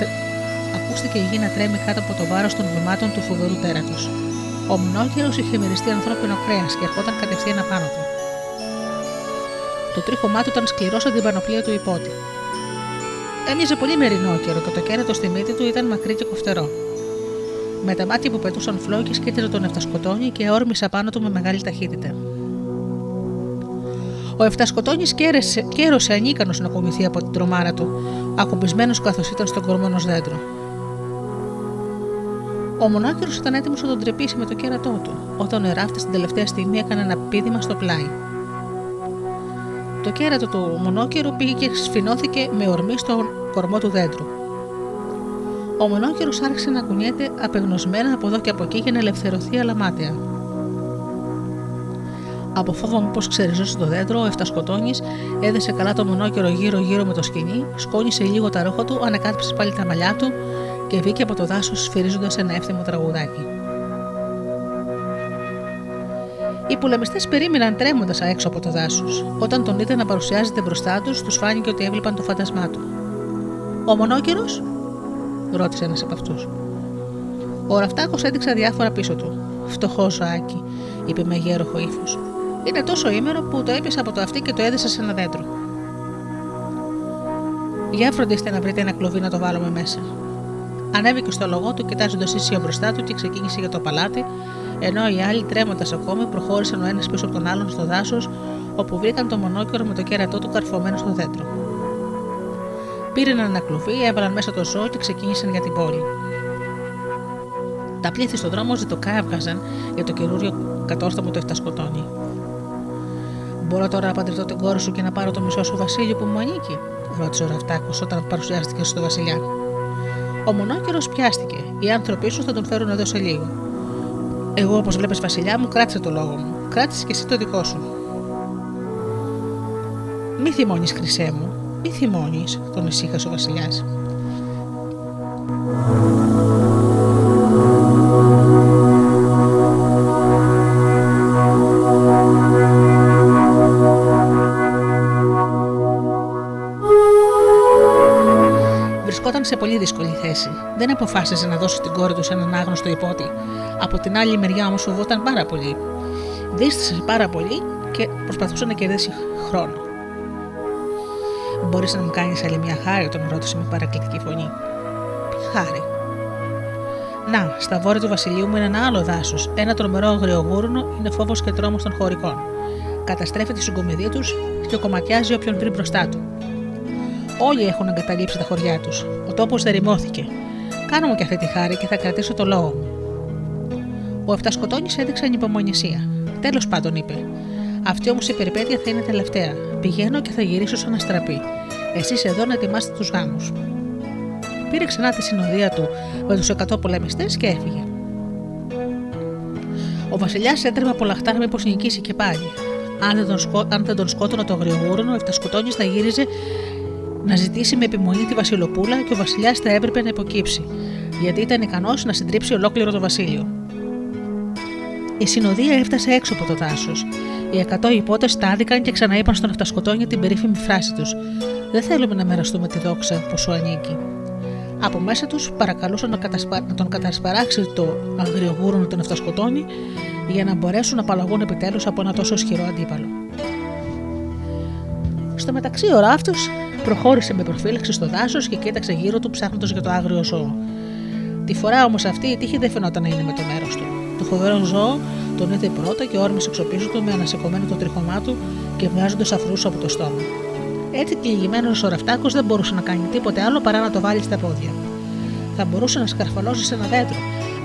Speaker 2: ακούστηκε η γη να τρέμει κάτω από το βάρος των βημάτων του φοβερού τέρατος. Ο μνόκερο είχε μυριστεί ανθρώπινο κρέας και ερχόταν κατευθείαν απάνω του. Το τρίχωμά του ήταν σκληρός σαν την πανοπλία του υπότη. Έμοιαζε πολύ μερινόκερο και το κέρατο στη μύτη του ήταν μακρύ και κοφτερό. Με τα μάτια που πετούσαν φλόγες κοίταζε τον Εφτασκοτόνη και όρμησε πάνω του με μεγάλη ταχύτητα. Ο Εφτασκοτόνη κέρωσε ανίκανο να κομιθεί από την τρομάρα του, ακουμπισμένος καθώς ήταν στον κορμό ενό δέντρου. Ο μονάκυρο ήταν έτοιμος να τον τρεπήσει με το κέρατό του, όταν ο εράφτη την τελευταία στιγμή έκανε ένα πίδημα στο πλάι. Το κέρατο του μονόκερου πήγε και σφινώθηκε με ορμή στον κορμό του δέντρου. Ο μονόκερο άρχισε να κουνιέται απεγνωσμένα από εδώ και από εκεί για να ελευθερωθεί αλαμάτια. Από φόβο μου πω ξεριζώσει το δέντρο, ο Εφτασκοτώνης έδεσε καλά το μονόκερο γύρω-γύρω με το σκηνή, σκόνησε λίγο τα ρόχα του, ανακάτεψε πάλι τα μαλλιά του και βγήκε από το δάσος σφυρίζοντας ένα εύθυμο τραγουδάκι. Οι πολεμιστέ περίμεναν τρέμοντας έξω από το δάσος. Όταν τον είδαν να παρουσιάζεται μπροστά τους, τους φάνηκε ότι έβλεπαν το φάντασμά του. Ο μονόκερο, ρώτησε ένας από αυτούς. Ο Ραφτάκος έδειξε διάφορα πίσω του. Φτωχός ζωάκι, είπε με γέροχο ύφος. Είναι τόσο ήμερο που το έπιασε από το αυτί και το έδεσα σε ένα δέντρο. Για φροντίστε να βρείτε ένα κλωβί να το βάλουμε μέσα. Ανέβηκε στο λογό του, κοιτάζοντας ίσια μπροστά του και ξεκίνησε για το παλάτι, ενώ οι άλλοι τρέμοντας ακόμη προχώρησαν ο ένας πίσω από τον άλλον στο δάσος, όπου βρήκαν το μονόκερο με το κέρατό του καρφωμένο στο δέντρο. Πήραν ένα κλουβί, έβαλαν μέσα το ζώο και ξεκίνησαν για την πόλη. Τα πλήθη στον δρόμο ζητοκάβγαζαν για το καινούριο κατόρθωμο του Εφτασκοτώνη. Μπορώ τώρα να παντρευτώ την κόρη σου και να πάρω το μισό σου βασίλειο που μου ανήκει, ρώτησε ο Ραφτάκο όταν παρουσιάστηκε στο Βασιλιά. Ο μονόκερο πιάστηκε. Οι άνθρωποι σου θα τον φέρουν εδώ σε λίγο. Εγώ, όπως βλέπεις, Βασιλιά μου, κράτησε το λόγο μου. Κράτησες και εσύ το δικό σου. Μη θυμώνεις, Χρυσέ μου, μη θυμώνεις, τον ησύχασε ο Βασιλιάς. σε πολύ δύσκολη θέση. Δεν αποφάσισε να δώσει την κόρη του σε έναν άγνωστο υπότη. Από την άλλη μεριά όμως φοβόταν πάρα πολύ. Δίστασε πάρα πολύ και προσπαθούσε να κερδίσει χρόνο. Μπορείς να μου κάνεις άλλη μια χάρη, τον ρώτησε με παρακλητική φωνή. Ποια χάρη. Να, στα βόρεια του βασιλείου μου είναι ένα άλλο δάσος. Ένα τρομερό αγριογούρνο είναι φόβος και τρόμος των χωρικών. Καταστρέφει τη συγκομιδή τους και κομματιάζει όποιον βρει μπροστά του. Όλοι έχουν εγκαταλείψει τα χωριά τους. Ο τόπος ερημώθηκε. Κάνω μου και αυτή τη χάρη και θα κρατήσω το λόγο μου. Ο Εφτασκοτώνη έδειξε ανυπομονησία. Τέλος πάντων, είπε. Αυτή όμως η περιπέτεια θα είναι τελευταία. Πηγαίνω και θα γυρίσω σαν αστραπή. Εσείς εδώ να ετοιμάσετε τους γάμους. Πήρε ξανά τη συνοδεία του με τους 100 πολεμιστές και έφυγε. Ο Βασιλιάς έτρεπε από λαχτάρα μήπω νικήσει και πάλι. Αν δεν τον, σκό... αν δεν τον σκότωνε το γρηγούρονο, ο Εφτασκοτώνη θα γύριζε να ζητήσει με επιμονή τη Βασιλοπούλα και ο Βασιλιάς θα έπρεπε να υποκύψει, γιατί ήταν ικανός να συντρίψει ολόκληρο το βασίλειο. Η συνοδεία έφτασε έξω από το δάσος. Οι εκατό υπότες στάδικαν και ξαναείπαν στον Αυτασκοτόνια την περίφημη φράση τους: Δεν θέλουμε να μοιραστούμε τη δόξα που σου ανήκει. Από μέσα τους παρακαλούσαν να, κατασπα... να τον κατασπαράξει το αγριογούρνο τον Αυτασκοτόνη για να μπορέσουν να απαλλαγούν επιτέλους από ένα τόσο ισχυρό αντίπαλο. Στο μεταξύ, ο ράφτος προχώρησε με προφύλαξη στο δάσος και κοίταξε γύρω του ψάχνοντας για το άγριο ζώο. Τη φορά όμως αυτή η τύχη δεν φαινόταν να είναι με το μέρος του. Το φοβερό ζώο τον είδε πρώτα και όρμησε εξοπίσω του με ανασηκωμένο το τριχωμά του και βγάζοντας αφρούς από το στόμα. Έτσι κυνηγημένο ο ραφτάκο δεν μπορούσε να κάνει τίποτε άλλο παρά να το βάλει στα πόδια. Θα μπορούσε να σκαρφαλώσει σε ένα δέντρο,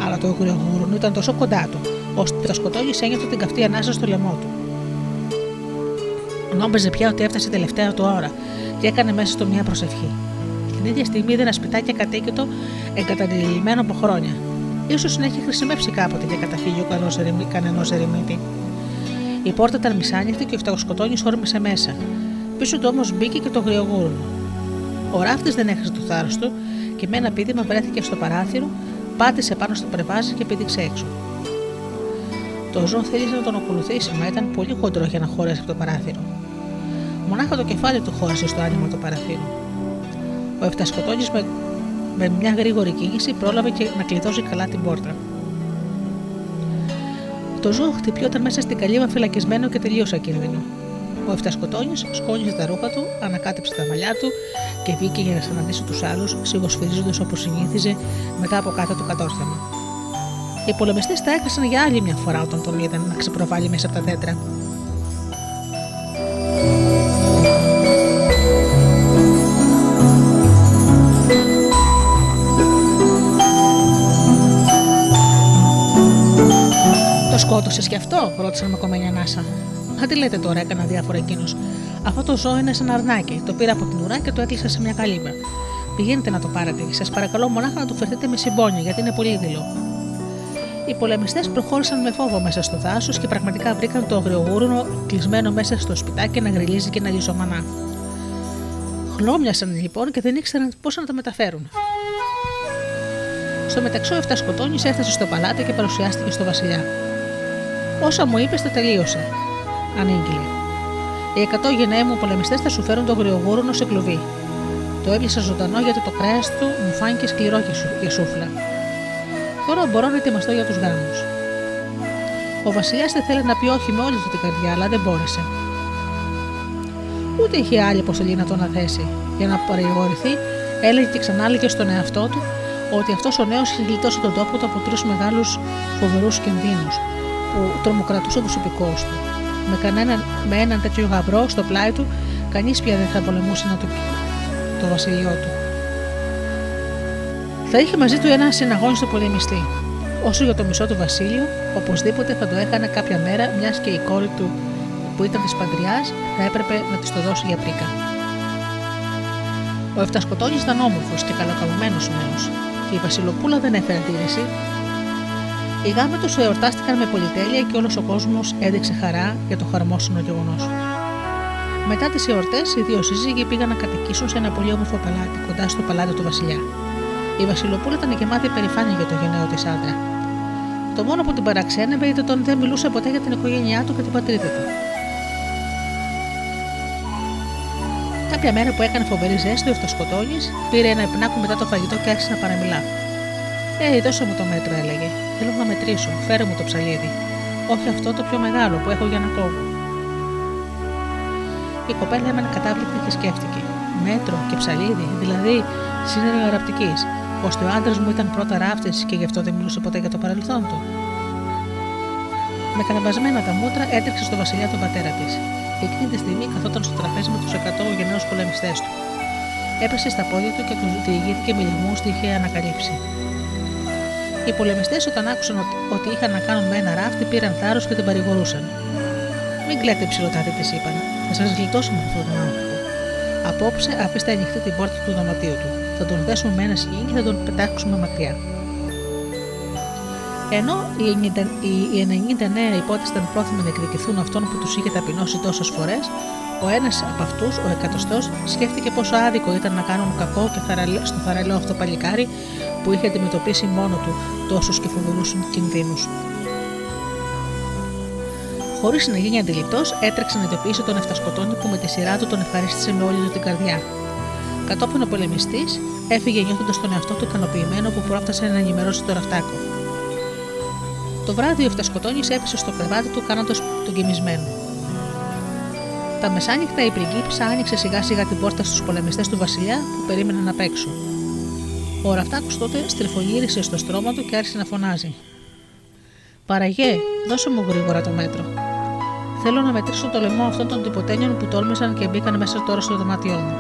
Speaker 2: αλλά το γρηγούρνο ήταν τόσο κοντά του, ώστε το σκοτώνεις ένιωθε την καυτή ανάσα στο λαιμό του. Νόμιζε πια ότι έφτασε τελευταία του ώρα και έκανε μέσα στο μια προσευχή. Την ίδια στιγμή είδε ένα σπιτάκι κατοίκητο εγκαταλειμμένο από χρόνια. Σω να έχει χρησιμεύσει κάποτε για καταφύγιο κανενός ερημίτη. Η πόρτα ήταν μισάνοιχτη και ο φτωχοσκοτώνη όρμησε μέσα. Πίσω του όμως μπήκε και το γριογούρνο. Ο ράφτης δεν έχασε το θάρρος του και με ένα πίδημα βρέθηκε στο παράθυρο, πάτησε πάνω στο πρεβάζι και πήδηξε έξω. Το ζώο θέλησε να τον ακολουθήσει, μα ήταν πολύ χοντρό για να χωρέσει από το παράθυρο. Μονάχα το κεφάλι του χώρισε στο άνοιγμα του παραθύρου. Ο Εφτασκοτόνη με, με μια γρήγορη κίνηση πρόλαβε και να κλειδώσει καλά την πόρτα. Το ζώο χτυπιόταν μέσα στην καλύβα φυλακισμένο και τελείωσε ακίνδυνο. Ο Εφτασκοτώνη σκόνιζε τα ρούχα του, ανακάτεψε τα μαλλιά του και βγήκε για να συναντήσει τους άλλους, σιγοσφυρίζοντας όπως συνήθιζε μετά από κάτω το κατόρθωμα. Οι πολεμιστές τα έκασαν για άλλη μια φορά όταν τον είδαν να ξεπροβάλλει μέσα από τα δέντρα. Το σκότωσες κι αυτό, ρώτησαν με κομμένη ανάσα. «Α, τι λέτε τώρα, έκανα διάφορα εκείνος. Αυτό το ζώο είναι σαν αρνάκι. Το πήρα από την ουρά και το έκλεισα σε μια καλύβα. Πηγαίνετε να το πάρετε. Σας παρακαλώ μονάχα να του φερθείτε με συμπόνια, γιατί είναι πολύ δειλό. Οι πολεμιστές προχώρησαν με φόβο μέσα στο δάσος και πραγματικά βρήκαν το αγριογούρουνο κλεισμένο μέσα στο σπιτάκι να γριλίζει και να λιζομανά. Χλώμιασαν λοιπόν και δεν ήξεραν πώς να τα μεταφέρουν. Στο μεταξύ, ο Εφτασκοτώνη έφτασε στο παλάτι και παρουσιάστηκε στο Βασιλιά. Όσα μου είπες, τα τελείωσε, ανήγγειλε. Οι εκατό γενναίμου πολεμιστές θα σου φέρουν τον γριογούρουνο σε κλουβί. Το έπιασα ζωντανό γιατί το κρέας του μου φάνηκε σκληρό και σούφλα. Τώρα μπορώ να ετοιμαστώ για τους γάμους. Ο Βασιλιάς δεν θέλει να πει όχι με όλη του την καρδιά, αλλά δεν μπόρεσε. Ούτε είχε άλλη αποστολή να τον αθέσει. Για να παρηγορηθεί, έλεγε και ξανά έλεγε στον εαυτό του ότι αυτός ο νέος είχε γλιτώσει τον τόπο του από τρεις μεγάλους φοβερούς κινδύνους που τρομοκρατούσαν τους υπηκόους του. Με, κανέναν, με έναν τέτοιο γαμπρό στο πλάι του, κανείς πια δεν θα πολεμούσε να το, το βασιλειό του. Θα είχε μαζί του ένα συναγώνιστο πολεμιστή. Όσο για το μισό του Βασίλειο, οπωσδήποτε θα το έκανε κάποια μέρα, μιας και η κόρη του που ήταν της παντριά θα έπρεπε να της το δώσει για πρίκα. Ο Εφτασκοτόνη ήταν όμορφος και καλοκαμμένο νέο, και η Βασιλοπούλα δεν έφερε αντίρρηση. Οι γάμοι του εορτάστηκαν με πολυτέλεια και όλος ο κόσμος έδειξε χαρά για το χαρμόσυνο γεγονός. Μετά τις εορτές, οι δύο σύζυγοι πήγαν να κατοικήσουν σε ένα πολύ όμορφο παλάτι κοντά στο παλάτι του Βασιλιά. Η Βασιλοπούλα ήταν γεμάτη περηφάνεια για το γενναίο της άντρα. Το μόνο που την παραξένευε ήταν ότι δεν μιλούσε ποτέ για την οικογένειά του και την πατρίδα του. Κάποια μέρα που έκανε φοβερή ζέστη, ο Φτωσκοτόλη πήρε ένα υπνάκο μετά το φαγητό και άρχισε να παραμιλά. Ε, δώσε μου το μέτρο, έλεγε. Θέλω να μετρήσω. Φέρε μου το ψαλίδι. Όχι αυτό το πιο μεγάλο που έχω για να κόβω. Η κοπέλα έμενε κατάβλητη και σκέφτηκε. Μέτρο και ψαλίδι, δηλαδή σύνεργο αραπτική, ώστε ο άντρας μου ήταν πρώτα ράφτης και γι' αυτό δεν μιλούσε ποτέ για το παρελθόν του. Με καταμπασμένα τα μούτρα έτρεξε στο βασιλιά τον πατέρα της. Εκείνη τη στιγμή καθόταν στο τραπέζι με τους 100 γενναίους πολεμιστές του. Έπεσε στα πόδια του και του διηγήθηκε με λιγμού τι είχε ανακαλύψει. Οι πολεμιστές, όταν άκουσαν ότι είχαν να κάνουν με ένα ράφτη, πήραν θάρρος και την παρηγορούσαν. Μην κλαίτε ψηλοτάτη, της είπαν. Θα σας γλιτώσουμε αυτόν τον άνθρωπο. Απόψε αφήστε ανοιχτή την πόρτα του δωματίου του. Θα τον δέσουμε με ένα σκηνή και θα τον πετάξουμε μακριά. Ενώ οι 99 υπότε ήταν πρόθυμοι να εκδικηθούν αυτόν που τους είχε ταπεινώσει τόσες φορές, ο ένας από αυτούς, ο εκατοστός, σκέφτηκε πόσο άδικο ήταν να κάνουν κακό και στο θαραλέο αυτό παλικάρι που είχε αντιμετωπίσει μόνο του τόσους και φοβερούς κινδύνους. Χωρίς να γίνει αντιληπτός, έτρεξε να ειδοποιήσει τον Εφτασκοτόνη που με τη σειρά του τον ευχαρίστησε με όλη του την καρδιά. Κατόπιν ο πολεμιστής έφυγε νιώθοντας τον εαυτό του ικανοποιημένο που πρόφτασε να ενημερώσει το ραφτάκο. Το βράδυ ο Εφτασκοτόνη έπεσε στο κρεβάτι του κάνοντας τον κοιμισμένο. Τα μεσάνυχτα η πριγκίπισσα άνοιξε σιγά σιγά την πόρτα στους πολεμιστές του Βασιλιά που περίμεναν απ' έξω. Ο Ραφτάκο τότε στριφογύρισε στο στρώμα του και άρχισε να φωνάζει. Παραγέ, δώσε μου γρήγορα το μέτρο. Θέλω να μετρήσω το λαιμό αυτών των τυποτένιων που τόλμησαν και μπήκαν μέσα τώρα στο δωμάτιό μου.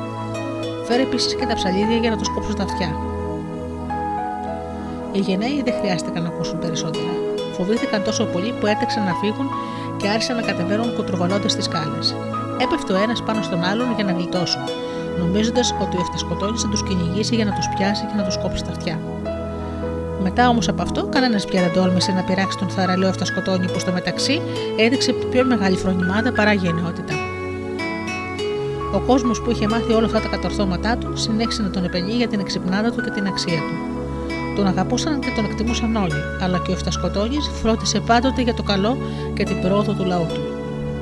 Speaker 2: Φέρε επίσης και τα ψαλίδια για να τους κόψω τα αυτιά. Οι γενναίοι δεν χρειάστηκαν να ακούσουν περισσότερα. Φοβήθηκαν τόσο πολύ που έτρεξαν να φύγουν και άρχισαν να κατεβαίνουν κοτροβαλώντα τις σκάλε. Έπεφτε ο ένας πάνω στον άλλον για να γλιτώσουν, νομίζοντας ότι ο Ευτεσκοτόνη θα τους κυνηγήσει για να τους πιάσει και να τους κόψει τα αυτιά. Μετά όμως από αυτό, κανένας πια δεν τόλμησε να πειράξει τον θαραλέο Ευτεσκοτόνη που στο μεταξύ έδειξε πιο μεγάλη φρονιμάδα παρά γενναιότητα. Ο κόσμος που είχε μάθει όλα αυτά τα κατορθώματά του συνέχισε να τον επενεί για την εξυπνάδα του και την αξία του. Τον αγαπούσαν και τον εκτιμούσαν όλοι, αλλά και ο Φτασκοτόνη φρόντισε πάντοτε για το καλό και την πρόοδο του λαού του.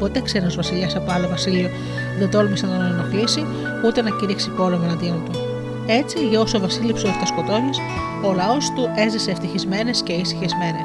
Speaker 2: Ποτέ ξένος βασιλιάς από άλλο βασίλειο δεν τόλμησε να τον ενοχλήσει ούτε να κηρύξει πόλεμο εναντίον του. Έτσι, για όσο βασίλειψε ο Φτασκοτόνη, ο λαός του έζησε ευτυχισμένες και ήσυχε μέρε.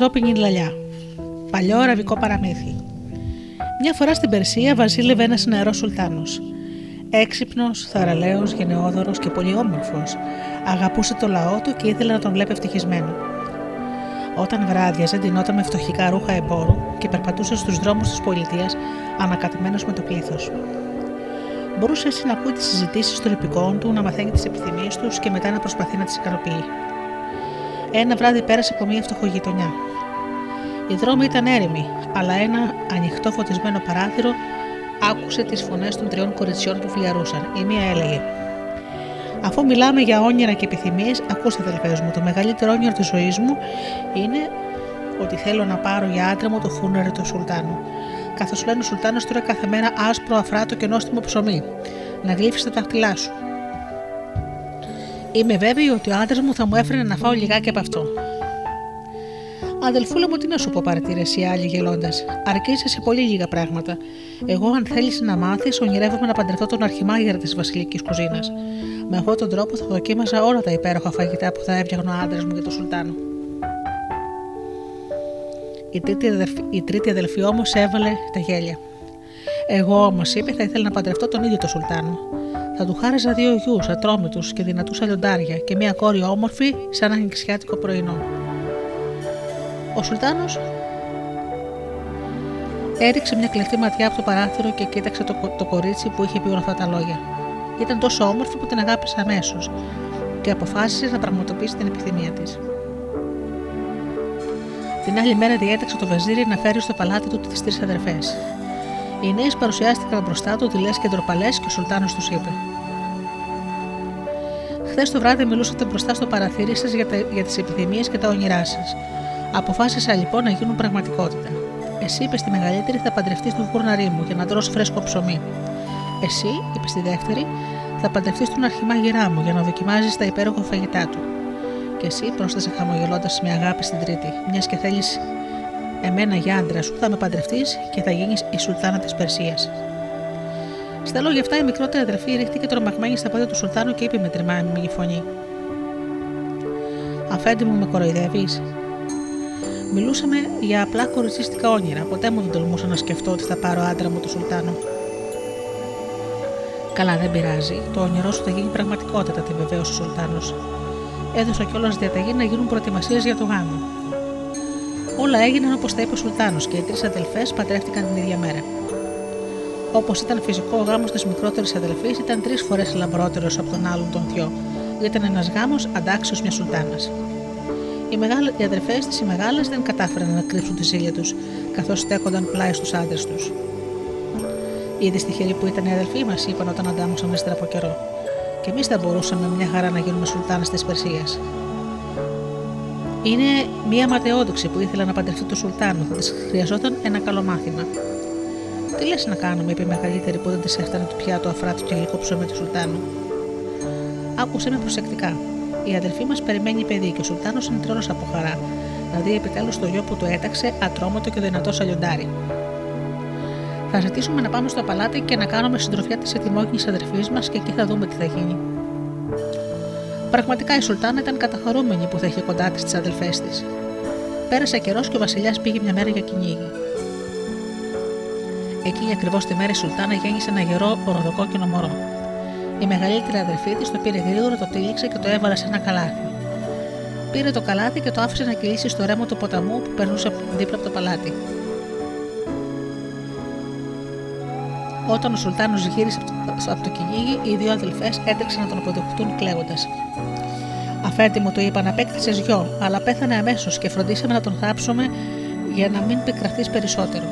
Speaker 2: Ανθρώπινη λαλιά. Παλιό αραβικό παραμύθι. Μια φορά στην Περσία βασίλευε ένας νεαρός Σουλτάνος. Έξυπνος, θαραλέος, γενναιόδωρος και πολύ όμορφος, αγαπούσε το λαό του και ήθελε να τον βλέπει ευτυχισμένο. Όταν βράδιαζε, ντυνόταν με φτωχικά ρούχα εμπόρου και περπατούσε στους δρόμους της πολιτείας ανακατημένος με το πλήθος. Μπορούσε έτσι να ακούει τις συζητήσεις των υπηκών του, να μαθαίνει τις επιθυμίες τους και μετά να προσπαθεί να τις ικανοποιεί. Ένα βράδυ πέρασε από μια φτωχογειτονιά. Οι δρόμοι ήταν έρημοι, αλλά ένα ανοιχτό φωτισμένο παράθυρο άκουσε τις φωνές των τριών κοριτσιών που φιλιαρούσαν. Η μία έλεγε: Αφού μιλάμε για όνειρα και επιθυμίες, ακούστε αδελφές μου, το μεγαλύτερο όνειρο της ζωής μου είναι ότι θέλω να πάρω για άντρα μου το φούρναρι του Σουλτάνου. Καθώς λένε ο Σουλτάνος τώρα κάθε μέρα άσπρο, αφράτο και νόστιμο ψωμί. Να γλύφεις τα δάχτυλά σου. Είμαι βέβαιη ότι ο άντρας μου θα μου έφερε να φάω λιγάκι από αυτό. Αδελφούλα μου, τι να σου πω, παρατήρησε η άλλη γελώντας. Αρκείσαι σε πολύ λίγα πράγματα. Εγώ, αν θέλεις να μάθεις, ονειρεύομαι να παντρευτώ τον αρχιμάγερα της βασιλικής κουζίνας. Με αυτόν τον τρόπο θα δοκίμαζα όλα τα υπέροχα φαγητά που θα έβγαινε ο άντρας μου για τον Σουλτάνο. Η τρίτη αδελφή, η τρίτη αδελφή όμως έβαλε τα γέλια. Εγώ όμως, είπε, θα ήθελα να παντρευτώ τον ίδιο τον Σουλτάνο. Θα του χάριζα δύο γιους, ατρόμητους και δυνατού αλλιοντάρια και μια κόρη όμορφη σαν ανοιξιάτικο πρωινό. Ο Σουλτάνος έριξε μια κλεφτή ματιά από το παράθυρο και κοίταξε το, το κορίτσι που είχε πει όλα αυτά τα λόγια. Ήταν τόσο όμορφη που την αγάπησε αμέσως και αποφάσισε να πραγματοποιήσει την επιθυμία της. Την άλλη μέρα διέταξε το βεζίρι να φέρει στο παλάτι του τις τρεις αδερφές. Οι νέε παρουσιάστηκαν μπροστά του, δηλέ και ντροπαλές και ο Σουλτάνος τους είπε: Χθες το βράδυ μιλούσατε μπροστά στο παραθύρι σας για, για τις επιθυμίες και τα όνειρά σας. Αποφάσισα λοιπόν να γίνουν πραγματικότητα. Εσύ, είπες στη μεγαλύτερη, θα παντρευτείς τον φουρναρί μου για να τρώσει φρέσκο ψωμί. Εσύ, είπες στη δεύτερη, θα παντρευτείς τον αρχιμάγειρά μου για να δοκιμάζεις τα υπέροχα φαγητά του. Και εσύ, πρόσθεσε χαμογελώντας με αγάπη στην τρίτη, μιας και θέλεις εμένα για άντρα σου, θα με παντρευτείς και θα γίνεις η Σουλτάνα της Περσίας. Στα λόγια αυτά, η μικρότερη αδερφή ρίχτηκε τρομαγμένη στα πόδια του Σουλτάνου και είπε με τριμμένη φωνή: Αφέντη μου, με κοροϊδεύεις; Μιλούσαμε για απλά κοριτσίστικα όνειρα. Ποτέ μου δεν τολμούσα να σκεφτώ ότι θα πάρω άντρα μου του Σουλτάνου. Καλά, δεν πειράζει. Το όνειρό σου θα γίνει πραγματικότητα, τη βεβαίωσε ο Σουλτάνο. Έδωσα κιόλας διαταγή να γίνουν προετοιμασίες για το γάμο. Όλα έγιναν όπως τα είπε ο Σουλτάνος και οι τρεις αδελφές παντρεύτηκαν την ίδια μέρα. Όπως ήταν φυσικό, ο γάμος της μικρότερης αδελφής ήταν τρεις φορές λαμπρότερος από τον άλλον των δυο, ήταν ένας γάμος αντάξιος μιας Σουλτάνας. Οι, μεγάλε, οι αδερφέ της, οι μεγάλες, δεν κατάφεραν να κρύψουν τη ζήλια τους, καθώς στέκονταν πλάι στους άντρες τους. Ήδη τυχεροί που ήταν οι αδελφοί μας, είπαν όταν αντάμωσαν ύστερα από καιρό. Και εμείς θα μπορούσαμε μια χαρά να γίνουμε Σουλτάνες της Περσίας. Είναι μία ματαιόδοξη που ήθελα να παντρευτεί το Σουλτάνο, θα της χρειαζόταν ένα καλό μάθημα. Τι λες να κάνουμε, είπε η μεγαλύτερη που δεν της έφτανε το πιάτο αφράτου και γλυκό ψωμί του Σουλτάνου. Άκουσε με προσεκτικά. Η αδελφή μας περιμένει παιδί και ο Σουλτάνος είναι τρελός από χαρά, να δει επιτέλους το γιο που το έταξε ατρόμητο και δυνατό σαλιοντάρι. Θα ζητήσουμε να πάμε στο παλάτι και να κάνουμε συντροφιά της ετοιμόγενη αδερφής μας και εκεί θα δούμε τι θα γίνει. Πραγματικά η Σουλτάνα ήταν καταχωρούμενη που θα είχε κοντά της τις αδελφές της. Πέρασε καιρός και ο Βασιλιάς πήγε μια μέρα για κυνήγι. Εκείνη ακριβώς τη μέρα η Σουλτάνα γέννησε ένα γερό οροδοκόκκινο μωρό. Η μεγαλύτερη αδερφή της το πήρε γρήγορα, το τύλιξε και το έβαλε σε ένα καλάθι. Πήρε το καλάθι και το άφησε να κυλήσει στο ρέμο του ποταμού που περνούσε δίπλα από το παλάτι. Όταν ο Σουλτάνος γύρισε από το κυνήγι, οι δύο αδελφές έτρεξαν να τον αποδεχτούν κλαίγοντας. Αφέντη μου το είπα να απέκτησες γιο, αλλά πέθανε αμέσως και φροντίσαμε να τον θάψουμε για να μην πικραθείς περισσότερο.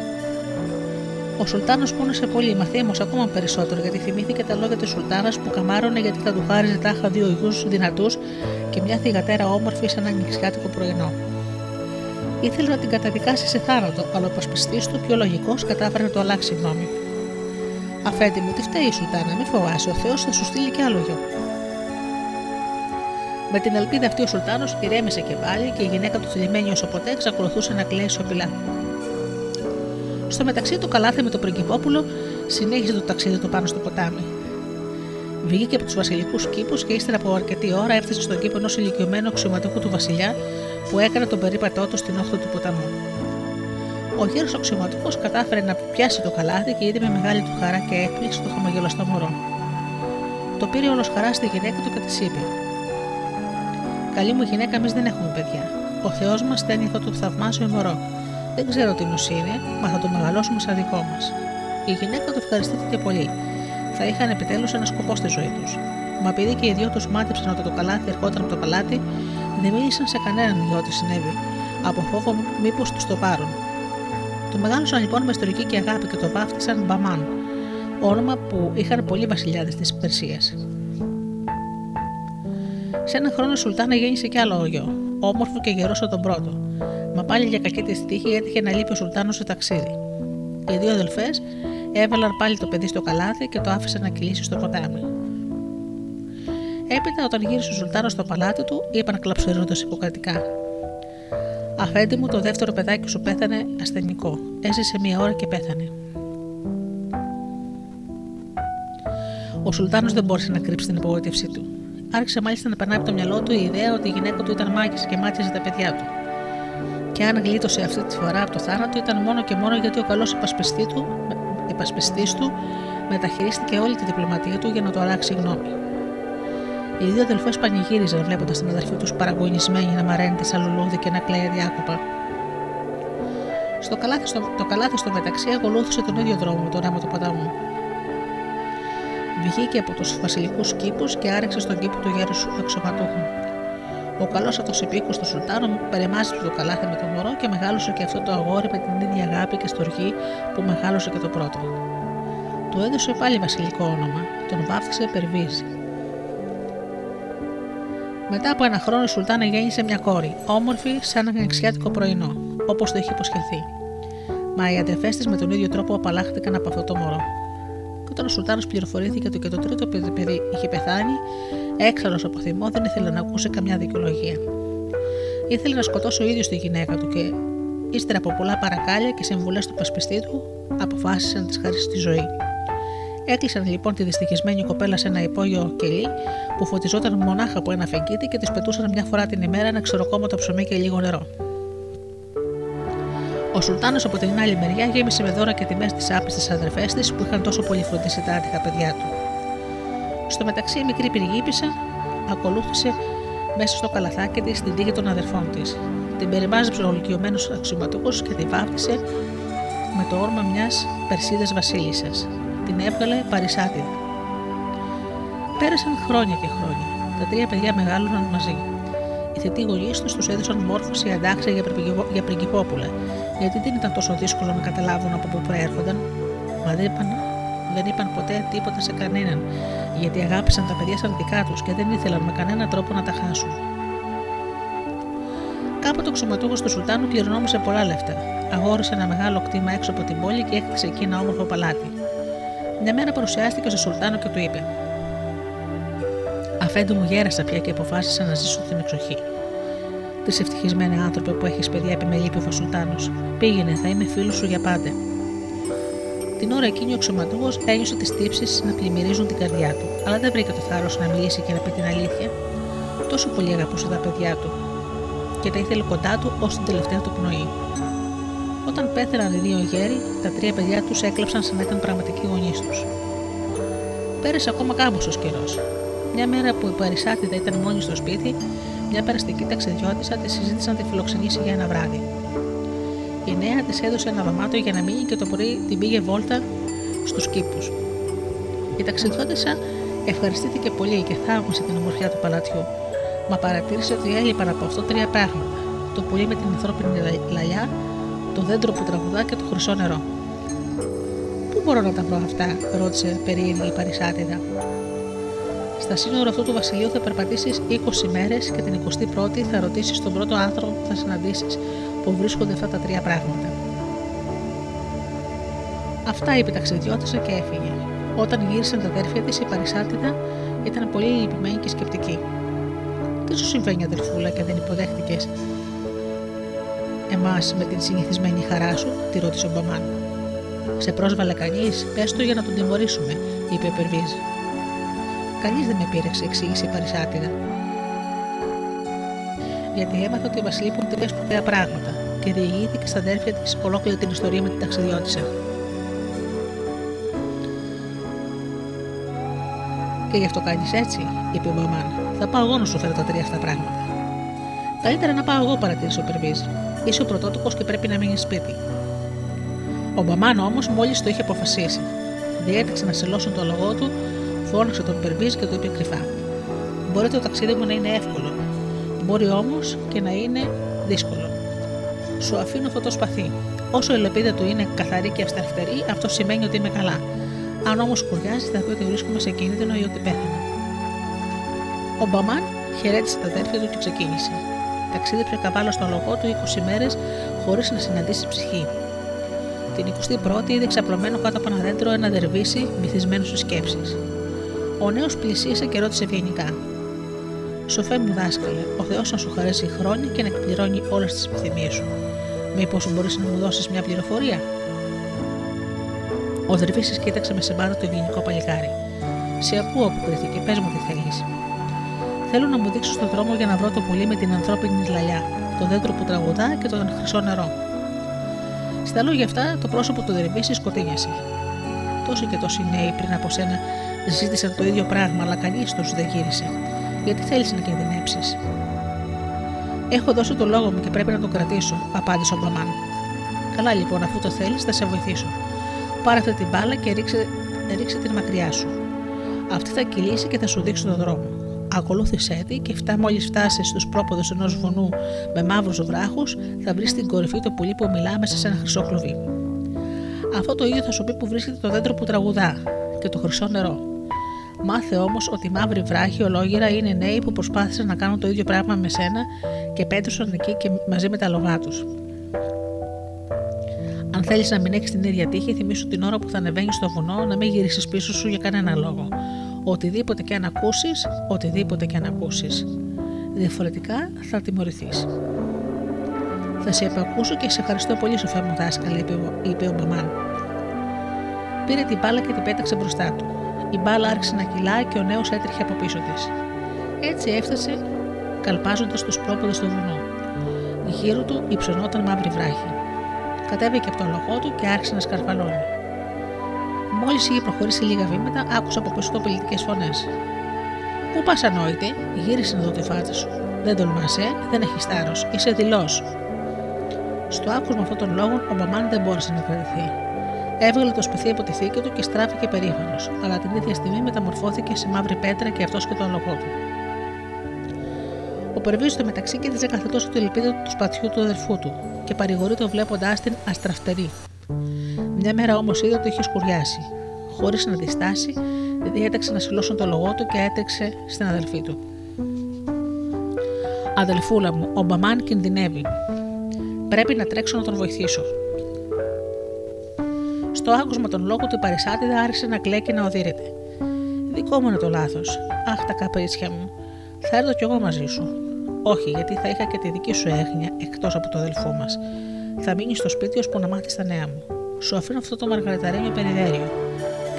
Speaker 2: Ο Σουλτάνος πόνεσε πολύ, μα θύμωσε ακόμα περισσότερο γιατί θυμήθηκε τα λόγια της Σουλτάνας που καμάρωνε γιατί θα του χάριζε τάχα δύο γιου δυνατούς και μια θηγατέρα όμορφη σαν ανοιξιάτικο πρωινό. Ήθελες να την καταδικάσεις σε θάνατο, αλλά ο πασπιστή του, πιο λογικός, κατάφερε να το αλλάξει γνώμη. Αφέντη μου, τι φταίει η Σουλτάνα, μην φοβάσαι, ο Θεός θα σου στείλει και άλλο γιο. Με την ελπίδα αυτή ο Σουλτάνος ηρέμησε και πάλι και η γυναίκα του θλιμμένη όσο ποτέ εξακολουθούσε να κλαίει σιωπηλά. Στο μεταξύ, το καλάθι με το πριγκυπόπουλο συνέχισε το ταξίδι του πάνω στο ποτάμι. Βγήκε από τους βασιλικούς κήπους και ύστερα από αρκετή ώρα έφτασε στον κήπο ενός ηλικιωμένου αξιωματικού του βασιλιά, που έκανε τον περίπατό του στην όχθη του ποταμού. Ο γέρο αξιωματικό κατάφερε να πιάσει το καλάθι και είδε με μεγάλη του χαρά και έκπληξη το χαμογελαστό μωρό. Το πήρε όλος χαρά στη γυναίκα του και της είπε: Καλή μου γυναίκα, εμείς δεν έχουμε παιδιά. Ο Θεός μας στέλνει αυτό το θαυμάσιο μωρό. Δεν ξέρω τι νοσή είναι, μα θα το μεγαλώσουμε σαν δικό μας. Η γυναίκα του ευχαριστήθηκε πολύ. Θα είχαν επιτέλους ένα σκοπό στη ζωή τους. Μα επειδή και οι δυο τους μάτεψαν ότι το καλάθι ερχόταν από το παλάτι, δεν μίλησαν σε κανέναν για ό,τι συνέβη, από φόβο μήπως τους το πάρουν. Το μεγάλωσαν λοιπόν με ιστορική και αγάπη και το βάφτισαν Μπαμάν, όνομα που είχαν πολλοί βασιλιάδες της Περσίας. Σε ένα χρόνο Σουλτάνα γέννησε κι άλλο γιο, όμορφο και γερό τον πρώτο. Μα πάλι για κακή τη τύχη έτυχε να λείπει ο Σουλτάνος σε ταξίδι. Οι δύο αδελφές έβαλαν πάλι το παιδί στο καλάθι και το άφησαν να κυλήσει στο ποτάμι. Έπειτα, όταν γύρισε ο Σουλτάνος στο παλάτι του, είπαν κλαψερώντα υποκρατικά: Αφέντη μου, το δεύτερο παιδάκι σου πέθανε ασθενικό. Έζησε μία ώρα και πέθανε. Ο Σουλτάνος δεν μπόρεσε να κρύψει την απογοήτευσή του. Άρχισε μάλιστα να περνάει από το μυαλό του η ιδέα ότι η γυναίκα του ήταν μάγισσα και μάτιαζε τα παιδιά του. Και αν γλίτωσε αυτή τη φορά από το θάνατο, ήταν μόνο και μόνο γιατί ο καλός υπασπιστή του μεταχειρίστηκε όλη τη διπλωματία του για να το αλλάξει γνώμη. Οι δύο αδελφές πανηγύριζαν βλέποντας την αδερφή τους παραγωνισμένη να μαραίνεται σαν λουλούδι και να κλαίει αδιάκοπα. Στο καλάθι, στο, το καλάθι στο μεταξύ ακολούθησε τον ίδιο δρόμο με τον άμμο του ποταμού. Βγήκε από τους βασιλικούς κήπους και άρεξε στον κήπο του γέρους εξωματούχου. Ο καλός αυτός επίκο του Σουλτάνου περιμάζεψε το καλάθι με το μωρό και μεγάλωσε και αυτό το αγόρι με την ίδια αγάπη και στοργή που μεγάλωσε και το πρώτο. Του έδωσε πάλι βασιλικό όνομα, τον βάφτισε Περβίζ. Μετά από ένα χρόνο η Σουλτάνα γέννησε μια κόρη, όμορφη σαν ένα εξιάτικο πρωινό, όπως το είχε υποσχεθεί. Μα οι αδερφέ τη με τον ίδιο τρόπο απαλλάχθηκαν από αυτό το μωρό. Και όταν ο Σουλτάνος πληροφορήθηκε ότι και το τρίτο παιδί είχε πεθάνει, έξαλλος από θυμό δεν ήθελε να ακούσει καμιά δικαιολογία. Ήθελε να σκοτώσει ο ίδιος τη γυναίκα του και ύστερα από πολλά παρακάλια και συμβουλές του πασπιστή του, αποφάσισε να της χαρίσει τη ζωή. Έκλεισαν λοιπόν τη δυστυχισμένη κοπέλα σε ένα υπόγειο κελί που φωτιζόταν μονάχα από ένα φεγγίτι και της πετούσαν μια φορά την ημέρα ένα ξεροκόμματο ψωμί και λίγο νερό. Ο Σουλτάνος από την άλλη μεριά γέμισε με δώρα και τιμές τις άπιστες αδερφές της που είχαν τόσο πολύ φροντίσει τα άτυχα παιδιά του. Στο μεταξύ, η μικρή πυργίπισσα ακολούθησε μέσα στο καλαθάκι της την τύχη των αδερφών της. Την περιμάζεψε ο ολικιωμένο αξιωματούχος και τη βάφτισε με το όρμα μιας Περσίδας Βασίλισσας. Την έβγαλε παρισάτιδα. Πέρασαν χρόνια και χρόνια. Τα τρία παιδιά μεγάλωναν μαζί. Οι θετοί γονείς τους τους έδωσαν μόρφωση αντάξια για πριγκυπόπουλα, γιατί δεν ήταν τόσο δύσκολο να καταλάβουν από πού προέρχονταν. Μα δεν είπαν, δεν είπαν ποτέ τίποτα σε κανέναν, γιατί αγάπησαν τα παιδιά σαν δικά τους και δεν ήθελαν με κανέναν τρόπο να τα χάσουν. Κάποτε ο ξωματούχος του Σουλτάνου κληρονόμησε πολλά λεφτά. Αγόρισε ένα μεγάλο κτήμα έξω από την πόλη και έκτισε εκεί ένα όμορφο παλάτι. Μια μέρα παρουσιάστηκε στο Σουλτάνο και του είπε: Αφέντου μου γέρασα πια και αποφάσισα να ζήσω στην εξοχή. Τη ευτυχισμένη άνθρωπε που έχεις παιδιά, επιμελήπη ο Σουλτάνος. Πήγαινε, θα είμαι φίλος σου για πάντα. Την ώρα εκείνη ο αξιωματούχο ένιωσε τις τύψεις να πλημμυρίζουν την καρδιά του, αλλά δεν βρήκε το θάρρος να μιλήσει και να πει την αλήθεια. Τόσο πολύ αγαπούσε τα παιδιά του και τα ήθελε κοντά του ως την τελευταία του πνοή. Όταν πέθαναν οι δύο γέροι, τα τρία παιδιά τους έκλαψαν σαν να ήταν πραγματικοί γονείς τους. Πέρασε ακόμα κάμποσο καιρός. Μια μέρα που η Παρισάτιδα ήταν μόνη στο σπίτι, μια περαστική ταξιδιώτησα τη συζήτησαν τη φιλοξενήσει για ένα βράδυ. Η νέα της έδωσε ένα δωμάτιο για να μείνει και το πρωί την πήγε βόλτα στους κήπους. Η ταξιδιώτησα ευχαριστήθηκε πολύ και θαύμασε την ομορφιά του παλατιού, μα παρατήρησε ότι έλειπαν από αυτό τρία πράγματα: το πουλί με την ανθρώπινη λαλιά, το δέντρο που τραγουδά και το χρυσό νερό. Πού μπορώ να τα βρω αυτά, ρώτησε περίεργη η Παρισάτιδα. Στα σύνορα αυτού του βασιλείου θα περπατήσεις 20 μέρες και την 21η θα ρωτήσεις τον πρώτο άνθρωπο που θα συναντήσεις που βρίσκονται αυτά τα τρία πράγματα. Αυτά είπε ταξιδιώτησα και έφυγε. Όταν γύρισαν τα αδέρφια της, η Παρισάτιδα ήταν πολύ λυπημένη και σκεπτική. Τι σου συμβαίνει, αδερφούλα, και δεν υποδέχτηκες εμάς με την συνηθισμένη χαρά σου, τη ρώτησε ο Μπαμάν. Σε πρόσβαλε κανείς, πες το για να τον τιμωρήσουμε, είπε ο Περβίζ. Κανείς δεν με πήρεξε, εξήγησε η Παρισάτιδα. γιατί έμαθε ότι μα λείπουν τρία σπουδαία πράγματα και διηγήθηκε στα αδέρφια της ολόκληρη την ιστορία με την ταξιδιώτησα. Και γι' αυτό κάνεις έτσι, είπε ο Μαμάν. Θα πάω εγώ να σου φέρω τα τρία αυτά πράγματα. Καλύτερα να πάω εγώ, παρατήρησε ο Περβίζ. Είσαι ο πρωτότυπο και πρέπει να μείνεις σπίτι. Ο Μπαμάν όμως μόλις το είχε αποφασίσει. Διέταξε να σελώσουν το λογό του, φώναξε τον Περβίζ και του είπε κρυφά. Μπορεί το ταξίδι μου να είναι εύκολο, μπορεί όμως και να είναι δύσκολο. Σου αφήνω αυτό το σπαθί. Όσο η λεπίδα του είναι καθαρή και αυσταρχτερή, αυτό σημαίνει ότι είμαι καλά. Αν όμως κουριάζεις, θα πει ότι βρίσκομαι σε κίνδυνο ή ότι πέθανα. Ο Μπαμάν χαιρέτησε τα αδέρφια του και ξεκίνησε. Ταξίδεψε καβάλα στο λογό του 20 μέρες χωρίς να συναντήσει ψυχή. Την 21η είδε ξαπλωμένο κάτω από ένα δέντρο ένα δερβίσι μυθισμένο σε σκέψεις. Ο νέος πλησίασε και ρώτησε ευγενικά: Σοφέ μου δάσκαλε, ο Θεός να σου χαρέσει χρόνια και να εκπληρώνει όλες τις επιθυμίες σου. Μήπως μπορείς να μου δώσεις μια πληροφορία; Ο Δερβίσης κοίταξε με σεμπάρα το ευγενικό παλικάρι. Σε ακούω, αποκρίθηκε, πες μου τι θέλεις. Θέλω να μου δείξεις τον δρόμο για να βρω το πουλί με την ανθρώπινη λαλιά, το δέντρο που τραγουδά και το χρυσό νερό. Στα λόγια αυτά, το πρόσωπο του Δερβίση σκοτίνιασε. Τόσοι και τόσοι νέοι πριν από σένα ζήτησαν το ίδιο πράγμα, αλλά κανείς τους δεν γύρισε. Γιατί θέλεις να κινδυνεύσει. Έχω δώσει το λόγο μου και πρέπει να το κρατήσω, απάντησε ο Μπαμάν. Καλά λοιπόν, αφού το θέλεις, θα σε βοηθήσω. Πάρε αυτή την μπάλα και ρίξε, ρίξε την μακριά σου. Αυτή θα κυλήσει και θα σου δείξει τον δρόμο. Ακολούθησέ τη και φτά μόλις φτάσει στους πρόποδους ενός βουνού με μαύρους βράχους, θα βρει στην κορυφή το πουλί που μιλά μέσα σε ένα χρυσό κλουβί. Αυτό το ίδιο θα σου πει που βρίσκεται το δέντρο που τραγουδά και το χρυσό νερό. Μάθε όμως ότι οι μαύροι βράχοι ολόγυρα είναι νέοι που προσπάθησαν να κάνουν το ίδιο πράγμα με σένα και πέτρωσαν εκεί και μαζί με τα λογά τους. Αν θέλεις να μην έχεις την ίδια τύχη, θυμίσου την ώρα που θα ανεβαίνεις στο βουνό να μην γυρίσεις πίσω σου για κανένα λόγο. Οτιδήποτε και αν ακούσεις, οτιδήποτε και αν ακούσεις. Διαφορετικά θα τιμωρηθείς. Θα σε επακούσω και σε ευχαριστώ πολύ, σοφά μου δάσκαλε, είπε ο Μπαμάν. Πήρε την μπάλα και την πέταξε μπροστά του. Η μπάλα άρχισε να κυλάει και ο νέος έτρεχε από πίσω της. Έτσι έφτασε καλπάζοντας τους πρόποδου στο βουνό. Γύρω του υψωνόταν μαύρη βράχη. Κατέβηκε από το λογό του και άρχισε να σκαρφαλώνει. Μόλις είχε προχωρήσει λίγα βήματα, άκουσα από πίσω πολιτικές φωνές. Πού πας, ανόητη, γύρισες να δω τη φάτσα σου. Δεν τολμάσαι, δεν έχεις θάρρος, είσαι δηλός. Στο άκουσμα αυτών των λόγων, ο Μπαμάν δεν μπόρεσε να κρατηθεί. Έβγαλε το σπιθί από τη θήκη του και στράφηκε περήφανος, αλλά την ίδια στιγμή μεταμορφώθηκε σε μαύρη πέτρα και αυτός και το αλογό του. Ο Περβίζο στο μεταξύ κοίταζε καθετός το ελπίδα του σπατιού του αδερφού του και παρηγορεί το βλέποντάς την αστραφτερή. Μια μέρα όμως είδε ότι είχε σκουριάσει. Χωρίς να διστάσει, διέταξε να συλλώσουν το λογό του και έτρεξε στην αδελφή του. Αδελφούλα μου, ο Μπαμάν κινδυνεύει. Πρέπει να τρέξω να τον βοηθήσω. Στο άκουσμα των λόγων του η Παρισάτιδα άρχισε να κλαίει και να οδύρεται. Δικό μου είναι το λάθος. Αχ, τα καπρίτσια μου. Θα έρθω κι εγώ μαζί σου. Όχι, γιατί θα είχα και τη δική σου έγνοια εκτός από το αδελφό μας. Θα μείνει στο σπίτι ώσπου να μάθει τα νέα μου. Σου αφήνω αυτό το μαργαριταρίνιο περιδέριο.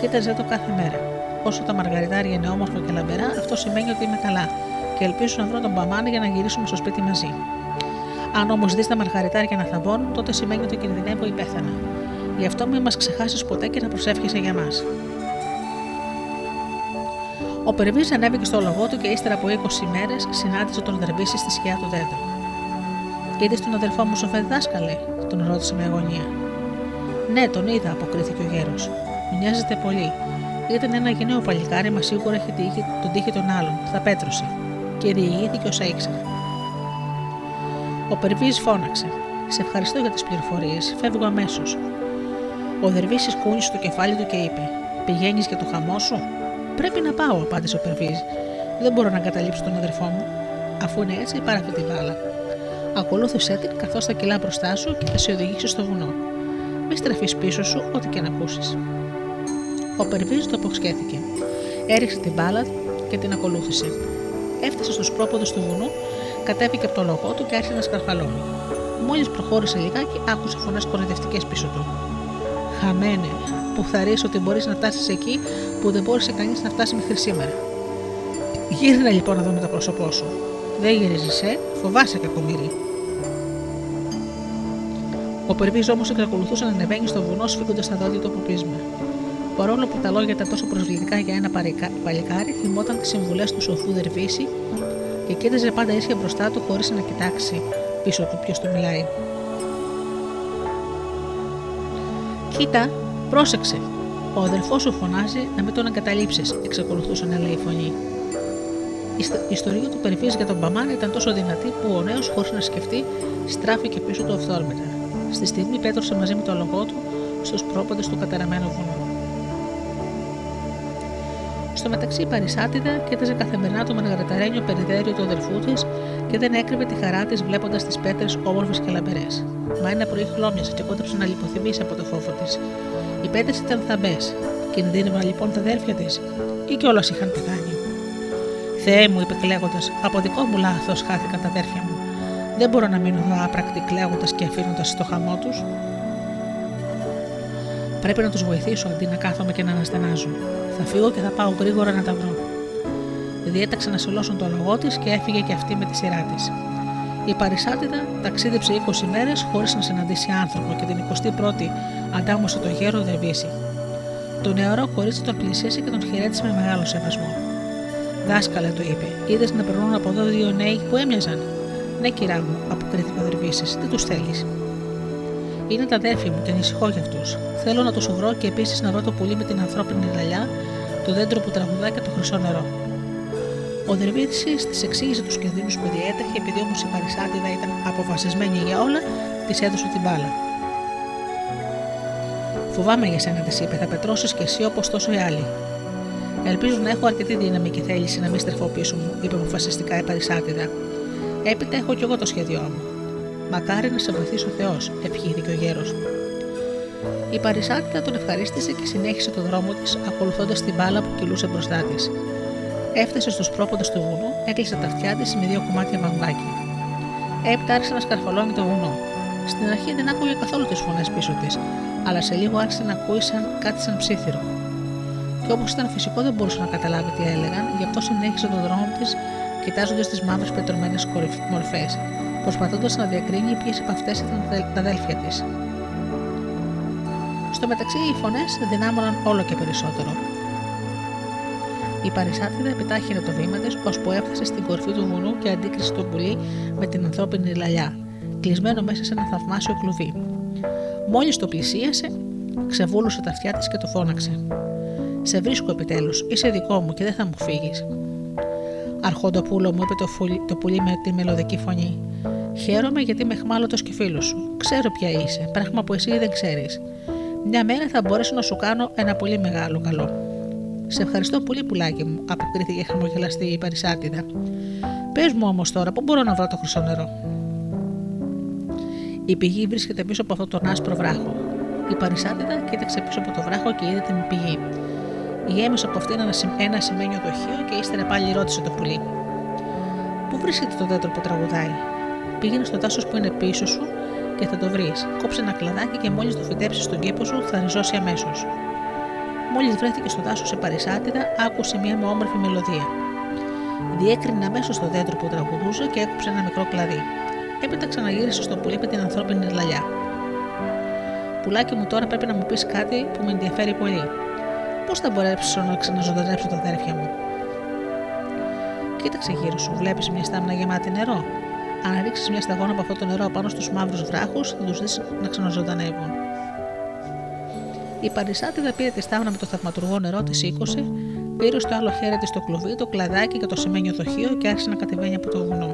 Speaker 2: Κοίταζε το κάθε μέρα. Όσο τα μαργαριτάρια είναι όμορφο και λαμπερά, αυτό σημαίνει ότι είμαι καλά και ελπίζω να βρω τον Παμάν για να γυρίσουμε στο σπίτι μαζί. Αν όμως δεις τα μαργαριτάρια να θαμπώνουν, τότε σημαίνει ότι κινδυνεύω ή πέθανα. Γι' αυτό μην μας ξεχάσεις ποτέ και να προσεύχεσαι για μας. Ο Περβής ανέβηκε στο λογό του και ύστερα από 20 μέρες συνάντησε τον Δερβίση στη σκιά του δέντρου. Είδες τον αδελφό μου Σοφέ δάσκαλε, τον ρώτησε με αγωνία. Ναι, τον είδα, αποκρίθηκε ο γέρος. Μοιάζεται πολύ. Ήταν ένα γενναίο παλικάρι, μα σίγουρα έχει τον τύχη των άλλων. Θα πέτρωσε. Και διηγήθηκε όσα ήξερε. Ο Περβής φώναξε. Σε ευχαριστώ για τις πληροφορίες. Φεύγω αμέσως. Ο Δερβίση κούνησε το κεφάλι του και είπε: Πηγαίνεις για το χαμό σου; Πρέπει να πάω, απάντησε ο Περβής. Δεν μπορώ να εγκαταλείψω τον αδερφό μου. Αφού είναι έτσι, πάρε αυτή τη βάλα. Ακολούθησέ την καθώς θα κυλά μπροστά σου και θα σε οδηγήσει στο βουνό. Μη στραφείς πίσω σου, ό,τι και να ακούσεις. Ο Περβή το αποσχέθηκε. Έριξε την μπάλα και την ακολούθησε. Έφτασε στους πρόποδους του βουνού, κατέβηκε από το λογό του και άρχισε να σκαρφαλώνει. Μόλις προχώρησε λιγάκι, άκουσε φωνές κοροϊδευτικές πίσω του. Χαμένε, που θα ρίξει ότι μπορείς να φτάσεις εκεί που δεν μπόρεσε κανείς να φτάσει μέχρι σήμερα. Γύρνα λοιπόν να δούμε το πρόσωπό σου. Δεν γυρίζει, ε, φοβάσαι κακομίρι. Ο Περβίζ όμως εξακολουθούσε να ανεβαίνει στο βουνό σφίγγοντας τα δόντια του από πείσμα. Παρόλο που τα λόγια ήταν τόσο προσβλητικά για ένα παλικάρι, θυμόταν τις συμβουλέ του σοφού Δερβίση και κοίταζε πάντα ίσια μπροστά του χωρίς να κοιτάξει πίσω του ποιος του μιλάει. Κοίτα, πρόσεξε. Ο αδελφός σου φωνάζει να μην τον εγκαταλείψεις, εξακολουθούσε να λέει η φωνή. Η ιστορία του Περβίζ για τον Μπαμάν ήταν τόσο δυνατή που ο νέος, χωρίς να σκεφτεί, στράφηκε πίσω του αυθόρμητα. Στη στιγμή πέτρωσε μαζί με το λογό του στους πρόποντε του καταραμένου βουνού. Στο μεταξύ, η Παρισάτιδα κοίταζε καθημερινά το μαργαρεταρένιο περιδέριο του αδελφού της και δεν έκρυβε τη χαρά της βλέποντας τις πέτρες όμορφες και λαμπερές. Μα ένα πρωί χλώμιασε και κόντεψε να λιποθυμήσει από το φόβο της. Οι πέτρες ήταν θαμπές. Κινδύνευαν λοιπόν τα αδέρφια της, ή κιόλας είχαν πεθάνει. Θεέ μου, είπε κλαίγοντας, από δικό μου λάθος χάθηκαν τα αδέρφια μου. Δεν μπορώ να μείνω εδώ άπρακτη κλαίγοντας και αφήνοντας το χαμό τους. Πρέπει να τους βοηθήσω αντί να κάθομαι και να αναστενάζω. Θα φύγω και θα πάω γρήγορα να τα βρω. Διέταξε να σελώσουν το λογό της και έφυγε και αυτή με τη σειρά της. Η Παρισάτιδα ταξίδεψε 20 μέρες χωρίς να συναντήσει άνθρωπο και την 21η αντάμωσε το γέρο Δερβίση. Το νεαρό κορίτσι τον πλησίασε και τον χαιρέτησε με μεγάλο σεβασμό. Δάσκαλε, του είπε, είδες να περνούν από εδώ δύο νέοι που έμοιαζαν. Ναι, κυρά μου, αποκρίθηκε ο Δερβίση, τι τους θέλεις. Είναι τα αδέρφια μου και ανησυχώ για αυτούς. Θέλω να τους βρω και επίσης να βρω το πουλί με την ανθρώπινη λαλιά, το δέντρο που τραγουδά και το χρυσό νερό. Ο Δερβίτη της εξήγησε τους κινδύνου που διέτρεχε, επειδή όμως η Παρισάτιδα ήταν αποφασισμένη για όλα, της έδωσε την μπάλα. Φοβάμαι για σένα, της είπε, θα πετρώσεις κι εσύ όπως τόσο οι άλλοι. Ελπίζω να έχω αρκετή δύναμη και θέληση να μην στρεφώ πίσω μου, είπε αποφασιστικά η Παρισάτιδα. Έπειτα έχω κι εγώ το σχέδιό μου. Μακάρι να σε βοηθήσει ο Θεός, ευχήθηκε ο γέρος. Η Παρισάτιδα τον ευχαρίστησε και συνέχισε το δρόμο της, ακολουθώντας την μπάλα που κυλούσε μπροστά της. Έφτασε στους πρόποντε του βουνού, έκλεισε τα αυτιά της με δύο κομμάτια βαμβάκι. Έπειτα άρχισε να σκαρφαλώνει το βουνό. Στην αρχή δεν άκουγε καθόλου τις φωνές πίσω της, αλλά σε λίγο άρχισε να ακούει σαν κάτι σαν ψήθυρο. Και όπως ήταν φυσικό δεν μπορούσε να καταλάβει τι έλεγαν, γι' αυτό συνέχισε τον δρόμο της, κοιτάζοντας τις μαύρες πετρωμένες μορφές, προσπαθώντας να διακρίνει ποιες από αυτές ήταν τα αδέλφια της. Στο μεταξύ, οι φωνές δυνάμωναν όλο και περισσότερο. Η Παρισάτιδα επιτάχυνε το βήμα της, ώσπου έφτασε στην κορφή του βουνού και αντίκρισε το πουλί με την ανθρώπινη λαλιά, κλεισμένο μέσα σε ένα θαυμάσιο κλουβί. Μόλις το πλησίασε, ξεβούλωσε τα αυτιά της και το φώναξε. Σε βρίσκω επιτέλους, είσαι δικό μου και δεν θα μου φύγεις. Αρχόντοπούλο μου, είπε το, φουλί, το πουλί με τη μελωδική φωνή. Χαίρομαι γιατί με χμάλωτο και φίλο σου. Ξέρω ποια είσαι, πράγμα που εσύ δεν ξέρεις. Μια μέρα θα μπορέσω να σου κάνω ένα πολύ μεγάλο καλό. Σε ευχαριστώ πολύ, πουλάκι μου, αποκρίθηκε χαμογελαστή η Παρισάτιδα. Πες μου όμως τώρα, πού μπορώ να βρω το χρυσό νερό; Η πηγή βρίσκεται πίσω από αυτόν τον άσπρο βράχο. Η Παρισάτιδα κοίταξε πίσω από το βράχο και είδε την πηγή. Γέμισε από αυτήν ένα σημαίνιο δοχείο και ύστερα πάλι ρώτησε το πουλί. Πού βρίσκεται το δέντρο που τραγουδάει; Πήγαινε στο δάσο που είναι πίσω σου και θα το βρεις. Κόψε ένα κλαδάκι και μόλις το φυτέψεις στον κήπο σου θα ριζώσει αμέσως. Μόλις βρέθηκε στο δάσο σε παρισάτιδα, άκουσε μια όμορφη μελωδία. Διέκρινε αμέσως το δέντρο που τραγουδούσε και έκοψε ένα μικρό κλαδί. Έπειτα ξαναγύρισε στο πουλί με την ανθρώπινη λαλιά. Πουλάκι μου, τώρα πρέπει να μου πεις κάτι που με ενδιαφέρει πολύ. Πώς θα μπορέσω να ξαναζωντανέψω τα αδέρφια μου; Κοίταξε γύρω σου, βλέπεις μια στάμνα γεμάτη νερό. Αν ρίξεις μια σταγόνα από αυτό το νερό πάνω στους μαύρους βράχους, θα τους δεις να ξαναζωντανεύουν. Η Παρισάτιδα πήρε τη στάμνα με το θαυματουργό νερό, της σήκωσε, πήρε στο άλλο χέρι της το κλουβί, το κλαδάκι και το σημαίνιο δοχείο και άρχισε να κατεβαίνει από το βουνό.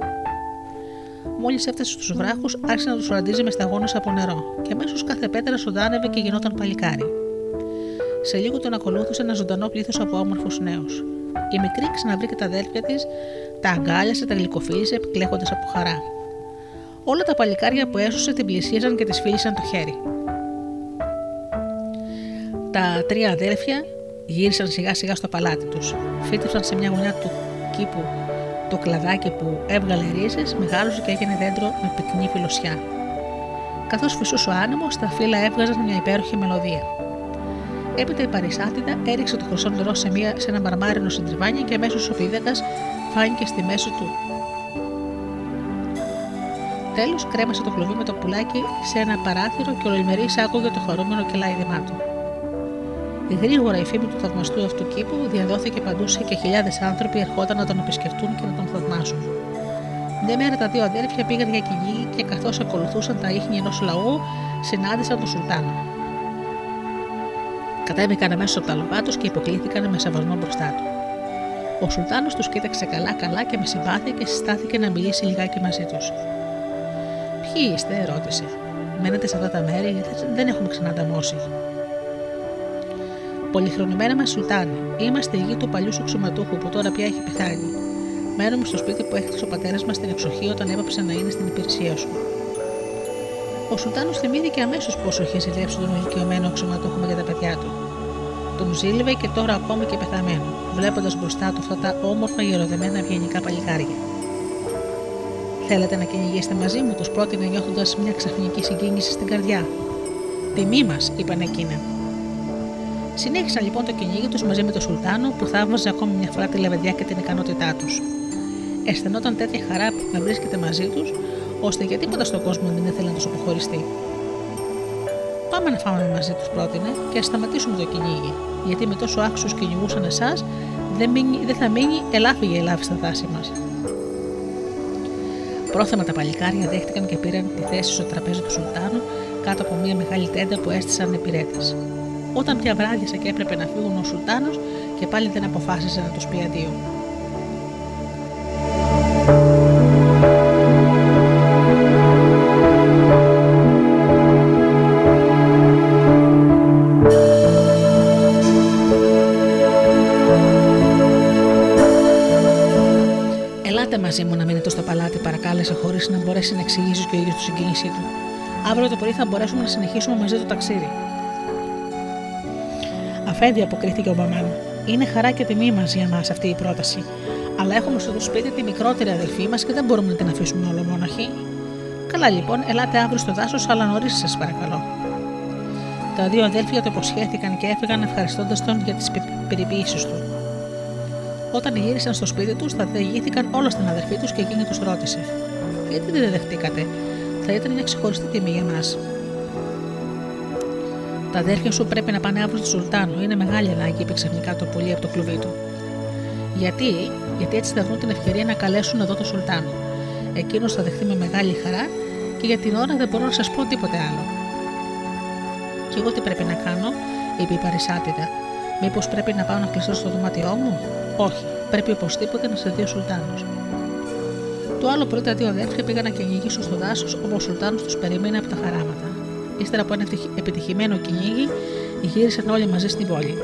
Speaker 2: Μόλις έφτασε στους βράχους, άρχισε να τους φροντίζει με σταγόνες από νερό, και αμέσως κάθε πέτρα ζωντάνευε και γινόταν παλικάρι. Σε λίγο τον ακολούθησε ένα ζωντανό πλήθος από όμορφους νέους. Η μικρή ξαναβρήκε τα αδέλφια της, τα αγκάλιασε, τα γλυκοφίλησε, επικλέχοντα από χαρά. Όλα τα παλικάρια που έσωσε την πλησίαζαν και τη φίλησαν το χέρι. Τα τρία αδέλφια γύρισαν σιγά σιγά στο παλάτι τους. Φύτευσαν σε μια γωνιά του κήπου το κλαδάκι που έβγαλε ρίζες, μεγάλωσε και έγινε δέντρο με πυκνή φιλοσιά. Καθώς φυσούσε ο άνεμος, τα φύλλα έβγαζαν μια υπέροχη μελωδία. Έπειτα η Παρισάτιδα έριξε το χρυσό νερό σε, μια, σε ένα μαρμάρινο συντριβάνι και αμέσως ο πίδακα φάνηκε στη μέση του Τέλος, κρέμασε το κλουβί με το πουλάκι σε ένα παράθυρο και ολοημερή άκουγε το χαρούμενο κελάιδημά του. Γρήγορα η φήμη του θαυμαστού αυτού κήπου διαδόθηκε παντού σε και χιλιάδες άνθρωποι ερχόταν να τον επισκεφτούν και να τον θαυμάσουν. Μια μέρα τα δύο αδέρφια πήγαν για κυνήγι και καθώς ακολουθούσαν τα ίχνη ενός λαού, συνάντησαν τον Σουλτάνο. Κατέβηκαν αμέσως από τα λογά τους και υποκλήθηκαν με σεβασμό μπροστά του. Ο Σουλτάνος τους κοίταξε καλά-καλά και με συμπάθεια και συστάθηκε να μιλήσει λιγάκι μαζί τους. Ποιοι είστε, ρώτησε. Μένετε σε αυτά τα μέρη, γιατί δεν έχουμε ξανανταμώσει. Πολυχρονημένα μας Σουλτάνη, είμαστε η γη του παλιού σου ξωματούχου που τώρα πια έχει πεθάνει. Μένουμε στο σπίτι που έχτισε ο πατέρας μας στην εξοχή όταν έπαψε να είναι στην υπηρεσία σου. Ο Σουλτάνος θυμήθηκε αμέσως πόσο είχε ζηλέψει τον ηλικιωμένο αξιωματούχο για τα παιδιά του. Τον ζήλευε και τώρα ακόμη και πεθαμένο, βλέποντας μπροστά του αυτά τα όμορφα γεροδεμένα ευγενικά παλικάρια. Θέλετε να κυνηγήσετε μαζί μου, τους πρότεινε νιώθοντας μια ξαφνική συγκίνηση στην καρδιά. Τιμή μας, είπαν εκείνα. Συνέχισαν λοιπόν το κυνήγι τους μαζί με τον Σουλτάνο που θαύμαζε ακόμη μια φορά τη λεβεδιά και την ικανότητά τους. Αισθανόταν τέτοια χαρά να βρίσκεται μαζί τους, ώστε για τίποτα στον κόσμο δεν ήθελε να τους αποχωριστεί. Πάμε να φάμε μαζί τους, πρότεινε, και ας σταματήσουμε το κυνήγι, γιατί με τόσο άξιου κυνηγούσαν εσάς, δεν, δεν θα μείνει ελάφι για ελάφι στα δάση μας. Πρόθεμα τα παλικάρια δέχτηκαν και πήραν τη θέση στο τραπέζι του Σουλτάνου κάτω από μια μεγάλη τέντα που έστησαν επιρρέτε. Όταν πια βράδιασε και έπρεπε να φύγουν ο Σουλτάνος και πάλι δεν αποφάσισε να τους πει αντίο. Μπορέσει να εξηγήσει και ο ίδιος τη συγκίνησή του. Αύριο το πρωί θα μπορέσουμε να συνεχίσουμε μαζί το ταξίδι. Αφέντη, αποκρίθηκε ο Μπαμάν. Είναι χαρά και τιμή μας για μας αυτή η πρόταση. Αλλά έχουμε στο σπίτι τη μικρότερη αδελφή μας και δεν μπορούμε να την αφήσουμε όλο μόναχη. Καλά λοιπόν, ελάτε αύριο στο δάσος, αλλά νωρίς σας παρακαλώ. Τα δύο αδέλφια το υποσχέθηκαν και έφυγαν ευχαριστώντας τον για τις περιποίησει του. Όταν γύρισαν στο σπίτι τους, θα διηγήθηκαν όλα στην αδερφή τους και εκείνη τους ρώτησε: Γιατί δεν δεχτήκατε, θα ήταν μια ξεχωριστή τιμή για μας. Τα αδέρφια σου πρέπει να πάνε αύριο στο Σουλτάνο. Είναι μεγάλη ανάγκη, είπε ξαφνικά το πολύ από το κλουβί του. Γιατί, γιατί έτσι θα βρουν την ευκαιρία να καλέσουν εδώ το Σουλτάνο. Εκείνος θα δεχτεί με μεγάλη χαρά και για την ώρα δεν μπορώ να σας πω τίποτε άλλο. Και εγώ τι πρέπει να κάνω, είπε η Παρισάτιδα. Μήπως πρέπει να πάω να κλειστώ στο δωμάτιό μου; Όχι, πρέπει οπωσδήποτε να σε δει ο Σουλτάνος. Το άλλο πρωί τα δύο αδέρφια πήγαν να κυνηγήσουν στο δάσος όπου ο Σουλτάνος τους περίμενε από τα χαράματα. Ύστερα από ένα επιτυχημένο κυνήγι, γύρισαν όλοι μαζί στην πόλη.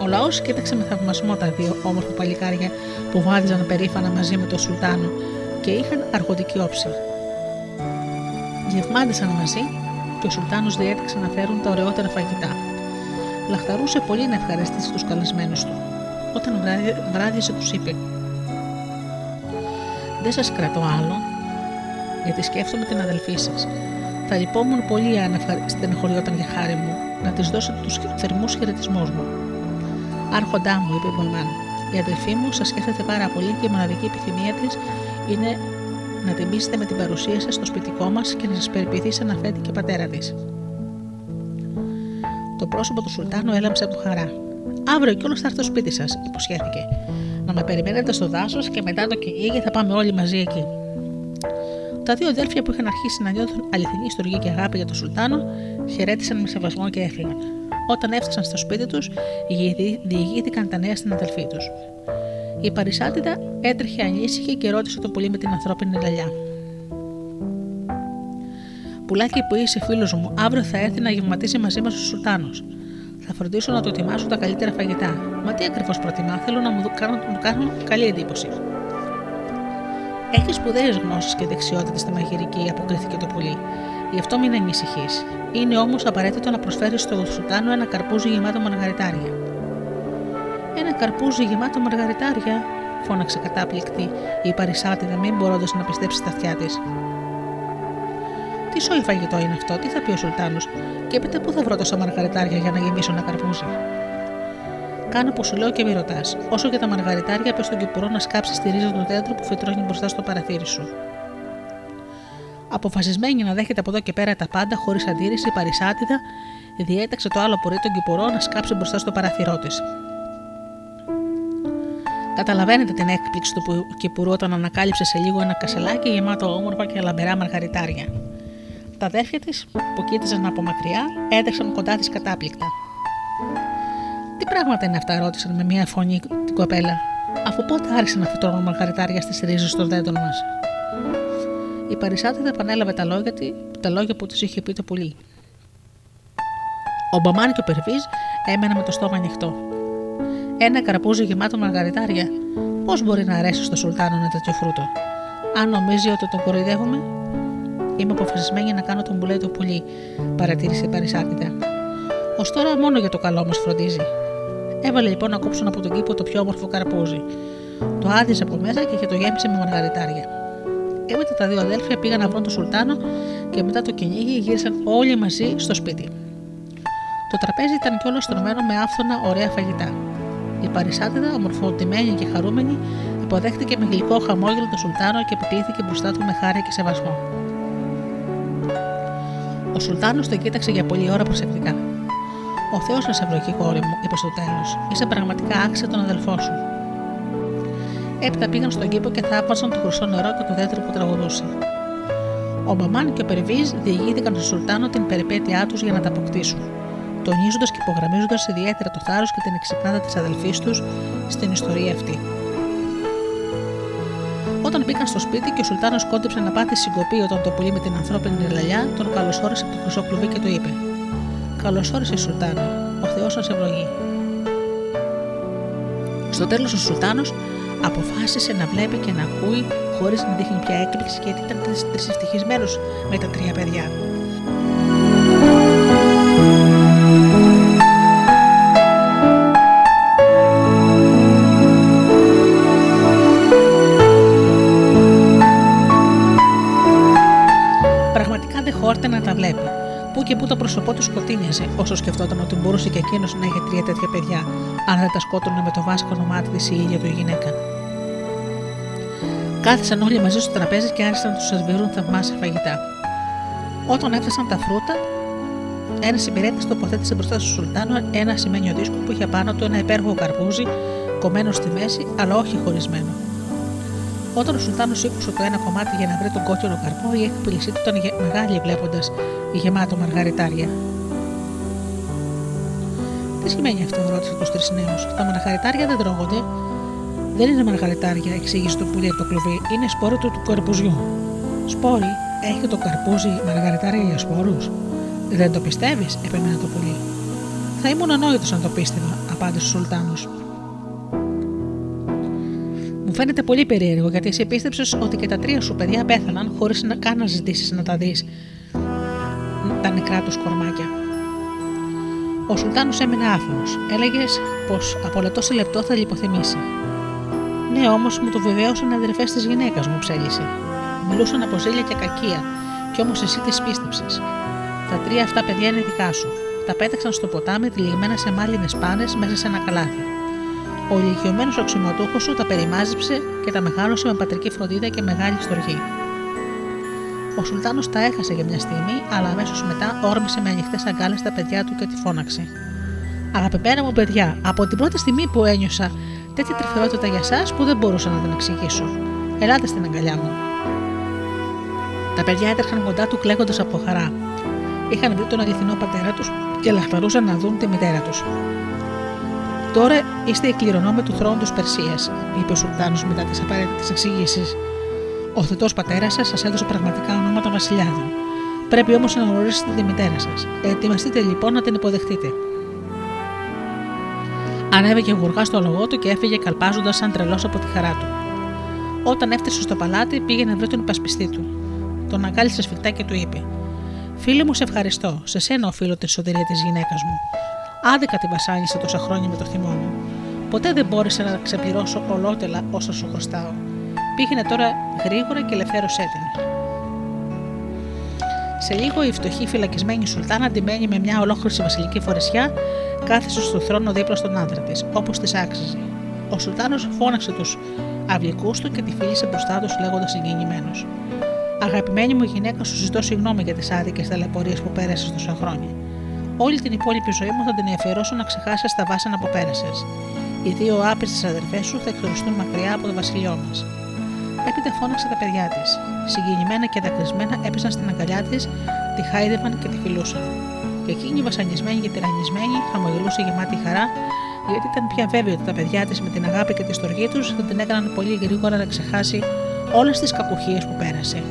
Speaker 2: Ο λαός κοίταξε με θαυμασμό τα δύο όμορφα παλικάρια που βάδιζαν περήφανα μαζί με τον Σουλτάνο και είχαν αργοτική όψη. Γευμάτισαν μαζί και ο Σουλτάνος διέταξε να φέρουν τα ωραιότερα φαγητά. Λαχταρούσε πολύ να ευχαριστήσει τους καλεσμένους του. Όταν βράδιασε, τους είπε: Δεν σας κρατώ άλλο, γιατί σκέφτομαι την αδελφή σας θα λυπόμουν πολύ αν στενοχωριόταν για χάρη μου να της δώσω τους θερμούς χαιρετισμούς μου. Άρχοντά μου, είπε η Μπολμάν, η αδελφή μου σας σκέφτεται πάρα πολύ και η μοναδική επιθυμία της είναι να τιμήσετε με την παρουσία σας στο σπιτικό μας και να σας περιποιηθεί σαν αφέτη και πατέρα της. Το πρόσωπο του Σουλτάνου έλαμψε από χαρά. Αύριο κιόλα θα έρθω στο σπίτι σας, υποσχέθηκε. Να με περιμένετε στο δάσος και μετά το κυνήγι θα πάμε όλοι μαζί εκεί. Τα δύο αδέλφια που είχαν αρχίσει να νιώθουν αληθινή στοργή και αγάπη για τον Σουλτάνο χαιρέτησαν με σεβασμό και έφυγαν. Όταν έφτασαν στο σπίτι τους, διηγήθηκαν τα νέα στην αδελφή τους. Η Παρισάτιδα έτρεχε ανήσυχη και ρώτησε το πολύ με την ανθρώπινη λαλιά. Πουλάκι που είσαι φίλος μου, αύριο θα έρθει να γευματίσει μαζί μας ο Σουλτάνος. Θα φροντίσω να του ετοιμάσω τα καλύτερα φαγητά. Μα τι ακριβώς προτιμά, θέλω να μου κάνω καλή εντύπωση. Έχεις σπουδαίες γνώσεις και δεξιότητες στη μαγειρική, αποκρίθηκε το πουλί. Γι' αυτό μην ανησυχείς. Είναι όμως απαραίτητο να προσφέρεις στο Σουλτάνο ένα καρπούζι γεμάτο μαργαριτάρια. Ένα καρπούζι γεμάτο μαργαριτάρια, φώναξε κατάπληκτη η Παρισάτιδα, μην μπορώντας να πιστέψει στα αυτιά της. Τι σόι φαγητό είναι αυτό, τι θα πει ο Σουλτάνος, και έπειτα πού θα βρω τόσα μαργαριτάρια για να γεμίσω ένα καρπούζι; Κάνω που σου λέω και μη ρωτάς. Όσο για τα μαργαριτάρια, πες στον κυπουρό να σκάψεις στη ρίζα του δέντρου που φυτρώνει μπροστά στο παραθύρι σου. Αποφασισμένη να δέχεται από εδώ και πέρα τα πάντα χωρίς αντίρρηση, η Παρισάτιδα διέταξε το άλλο πορείο τον Κυπουρό να σκάψει μπροστά στο παραθυρό της. Καταλαβαίνετε την έκπληξη του Κυπουρού όταν ανακάλυψε σε λίγο ένα κασελάκι γεμάτο όμορφα και λαμπερά μαργαριτάρια. Τα αδέρφια της, που κοίταζαν από μακριά, έτρεξαν κοντά της κατάπληκτα. Τι πράγματα είναι αυτά, ρώτησαν με μια φωνή την κοπέλα, αφού πότε άρχισαν να φυτρώνουν μαργαριτάρια στις ρίζες των δέντρων μας; Η Παρισάτιδα επανέλαβε τα λόγια, τα λόγια που της είχε πει το πουλί. Ο Μπαμάν και ο Περβίζ έμεναν με το στόμα ανοιχτό. Ένα καραπούζι γεμάτο μαργαριτάρια, πώς μπορεί να αρέσει στο Σουλτάνο ένα τέτοιο φρούτο; Αν νομίζει ότι τον κοροϊδεύουμε, είμαι αποφασισμένη να κάνω τον που λέει το πουλί, παρατήρησε η Παρισάτιδα. Ω τώρα μόνο για το καλό μας φροντίζει. Έβαλε λοιπόν να κόψουν από τον κήπο το πιο όμορφο καρπούζι. Το άδειζε από μέσα και είχε το γέμισε με μαργαριτάρια. Έπειτα τα δύο αδέλφια πήγαν να βρουν τον Σουλτάνο και μετά το κυνήγι γύρισαν όλοι μαζί στο σπίτι. Το τραπέζι ήταν κιόλας στρωμένο με άφθονα ωραία φαγητά. Η Παρισάτιδα, ομορφωτημένη και χαρούμενη, υποδέχτηκε με γλυκό χαμόγελο τον Σουλτάνο και επικλήθηκε μπροστά του με χάρη και σεβασμό. Ο Σουλτάνος τον κοίταξε για πολλή ώρα προσεκτικά. Ο Θεός να σε ευλογεί, κόρη μου, είπε στο τέλος. Είσαι πραγματικά άξια τον αδελφό σου. Έπειτα πήγαν στον κήπο και θαύμασαν το χρυσό νερό και το δέντρο που τραγουδούσε. Ο Μπαμάν και ο Περβίζ διηγήθηκαν στον Σουλτάνο την περιπέτειά τους για να τα αποκτήσουν τονίζοντας και υπογραμμίζοντας ιδιαίτερα το θάρρος και την εξυπνάδα της αδελφής τους στην ιστορία αυτή. Όταν μπήκαν στο σπίτι και ο Σουλτάνος κόντεψε να πάθει συγκοπή όταν το πουλί με την ανθρώπινη λαλιά, τον καλωσόρισε από το χρυσό κλουβί και το είπε: Καλώ όρισε, Σουλτάνο, ο Θεός σας ευλογεί. Στο τέλος ο Σουλτάνος αποφάσισε να βλέπει και να ακούει χωρίς να δείχνει πια έκπληξη γιατί ήταν τρισευτυχισμένο με τα τρία παιδιά. Πού και πού το πρόσωπό του σκοτίνιαζε, όσο σκεφτόταν ότι μπορούσε και εκείνος να έχει τρία τέτοια παιδιά, αν δεν τα σκότωνε με το βάσκανο μάτι της η ίδια του γυναίκα. Κάθισαν όλοι μαζί στο τραπέζι και άρχισαν να τους σερβιρούν θαυμάσια φαγητά. Όταν έφτασαν τα φρούτα, ένα υπηρέτη τοποθέτησε μπροστά στο Σουλτάνο ένα σημαίνιο δίσκο που είχε πάνω του ένα υπέροχο καρπούζι, κομμένο στη μέση, αλλά όχι χωρισμένο. Όταν ο Σουλτάνος σήκωσε το ένα κομμάτι για να βρει τον κόκκινο καρπό, η έκπληξή του ήταν μεγάλη βλέποντας γεμάτο μαργαριτάρια. Τι σημαίνει αυτό, ρώτησε του τρει νέου. Τα μαργαριτάρια δεν τρώγονται. Δεν είναι μαργαριτάρια, εξήγησε το πουλί από το κλουβί, είναι σπόρο του, του καρπουζιού. Σπόρι, έχει το καρπούζι μαργαριτάρια για σπόρους; Δεν το πιστεύεις, επέμενε το πουλί. Θα ήμουν ανόητος αν το πίστευα, απάντησε ο Σουλτάνος φαίνεται πολύ περίεργο γιατί εσύ πίστεψε ότι και τα τρία σου παιδιά πέθαναν χωρίς να καν να ζητήσεις να τα δεις τα νεκρά τους κορμάκια. Ο Σουλτάνος έμεινε άφωνος. Έλεγες πως από λεπτό σε λεπτό θα λιποθυμήσει. Ναι, όμως μου το βεβαίωσαν οι αδερφές της γυναίκας μου, ψέλισε. Μιλούσαν από ζήλια και κακία, κι όμως εσύ τις πίστεψες. Τα τρία αυτά παιδιά είναι δικά σου. Τα πέταξαν στο ποτάμι τυλιγμένα σε μάλινες πάνες μέσα σε ένα καλάθι. Ο ηλικιωμένο αξιωματούχο σου τα περιμάζεψε και τα μεγάλωσε με πατρική φροντίδα και μεγάλη στοργή. Ο Σουλτάνος τα έχασε για μια στιγμή, αλλά αμέσως μετά όρμησε με ανοιχτές αγκάλες τα παιδιά του και τη φώναξε. Αγαπημένα μου παιδιά, από την πρώτη στιγμή που ένιωσα τέτοια τρυφερότητα για εσά που δεν μπορούσα να την εξηγήσω. Ελάτε στην αγκαλιά μου. Τα παιδιά έτρεχαν κοντά του κλαίγοντας από χαρά. Είχαν βρει τον αληθινό πατέρα τους και λαχταρούσαν να δουν τη μητέρα τους. Τώρα είστε οι κληρονόμοι του θρόνου της Περσίας, είπε ο Σουλτάνος μετά τις απαραίτητες εξηγήσεις. Ο θετός πατέρας σας σας έδωσε πραγματικά ονόματα βασιλιάδων. Πρέπει όμως να γνωρίσετε τη μητέρα σας. Ετοιμαστείτε λοιπόν να την υποδεχτείτε. Ανέβηκε γουργά στο λογό του και έφυγε καλπάζοντας σαν τρελός από τη χαρά του. Όταν έφτασε στο παλάτι, πήγε να βρει τον υπασπιστή του. Τον αγκάλισε σφιχτά και του είπε: Φίλε μου, σε ευχαριστώ. Σε σένα οφείλω τη σωτηρία της γυναίκας μου. Άδικα την βασάνισε τόσα χρόνια με το θυμό μου. Ποτέ δεν μπόρεσα να ξεπληρώσω ολότελα όσα σου χρωστάω. Πήγαινε τώρα γρήγορα και ελευθέρωσέ την. Σε λίγο η φτωχή φυλακισμένη Σουλτάνα αντιμένη με μια ολόκληρη βασιλική φορεσιά κάθισε στο θρόνο δίπλα στον άντρα της, όπως της άξιζε. Ο Σουλτάνος φώναξε τους αυλικούς του και τη φίλησε μπροστά τους λέγοντας συγκινημένος. Αγαπημένη μου γυναίκα, σου ζητώ συγγνώμη για τις άδικες ταλαιπωρίες που πέρασες τόσα χρόνια. Όλη την υπόλοιπη ζωή μου θα την αφιερώσω να ξεχάσεις τα βάσανα που πέρασες. Οι δύο άπιστε αδερφές σου θα εκτοριστούν μακριά από το βασιλειό μας. Έπειτα φώναξε τα παιδιά της. Συγκινημένα και δακρυσμένα έπεσαν στην αγκαλιά της, τη χάιδευαν και τη φιλούσαν. Και εκείνη βασανισμένη και τυραννισμένη χαμογελούσε γεμάτη χαρά, γιατί ήταν πια βέβαιο ότι τα παιδιά της με την αγάπη και τη στοργή τους θα την έκαναν πολύ γρήγορα να ξεχάσει όλες τις κακουχίες που πέρασε.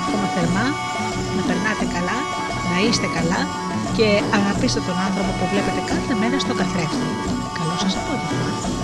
Speaker 2: εύχομαι θερμά να περνάτε καλά, να είστε καλά και αγαπήστε τον άνθρωπο που βλέπετε κάθε μέρα στο καθρέφτη. Καλό σας απόγευμα!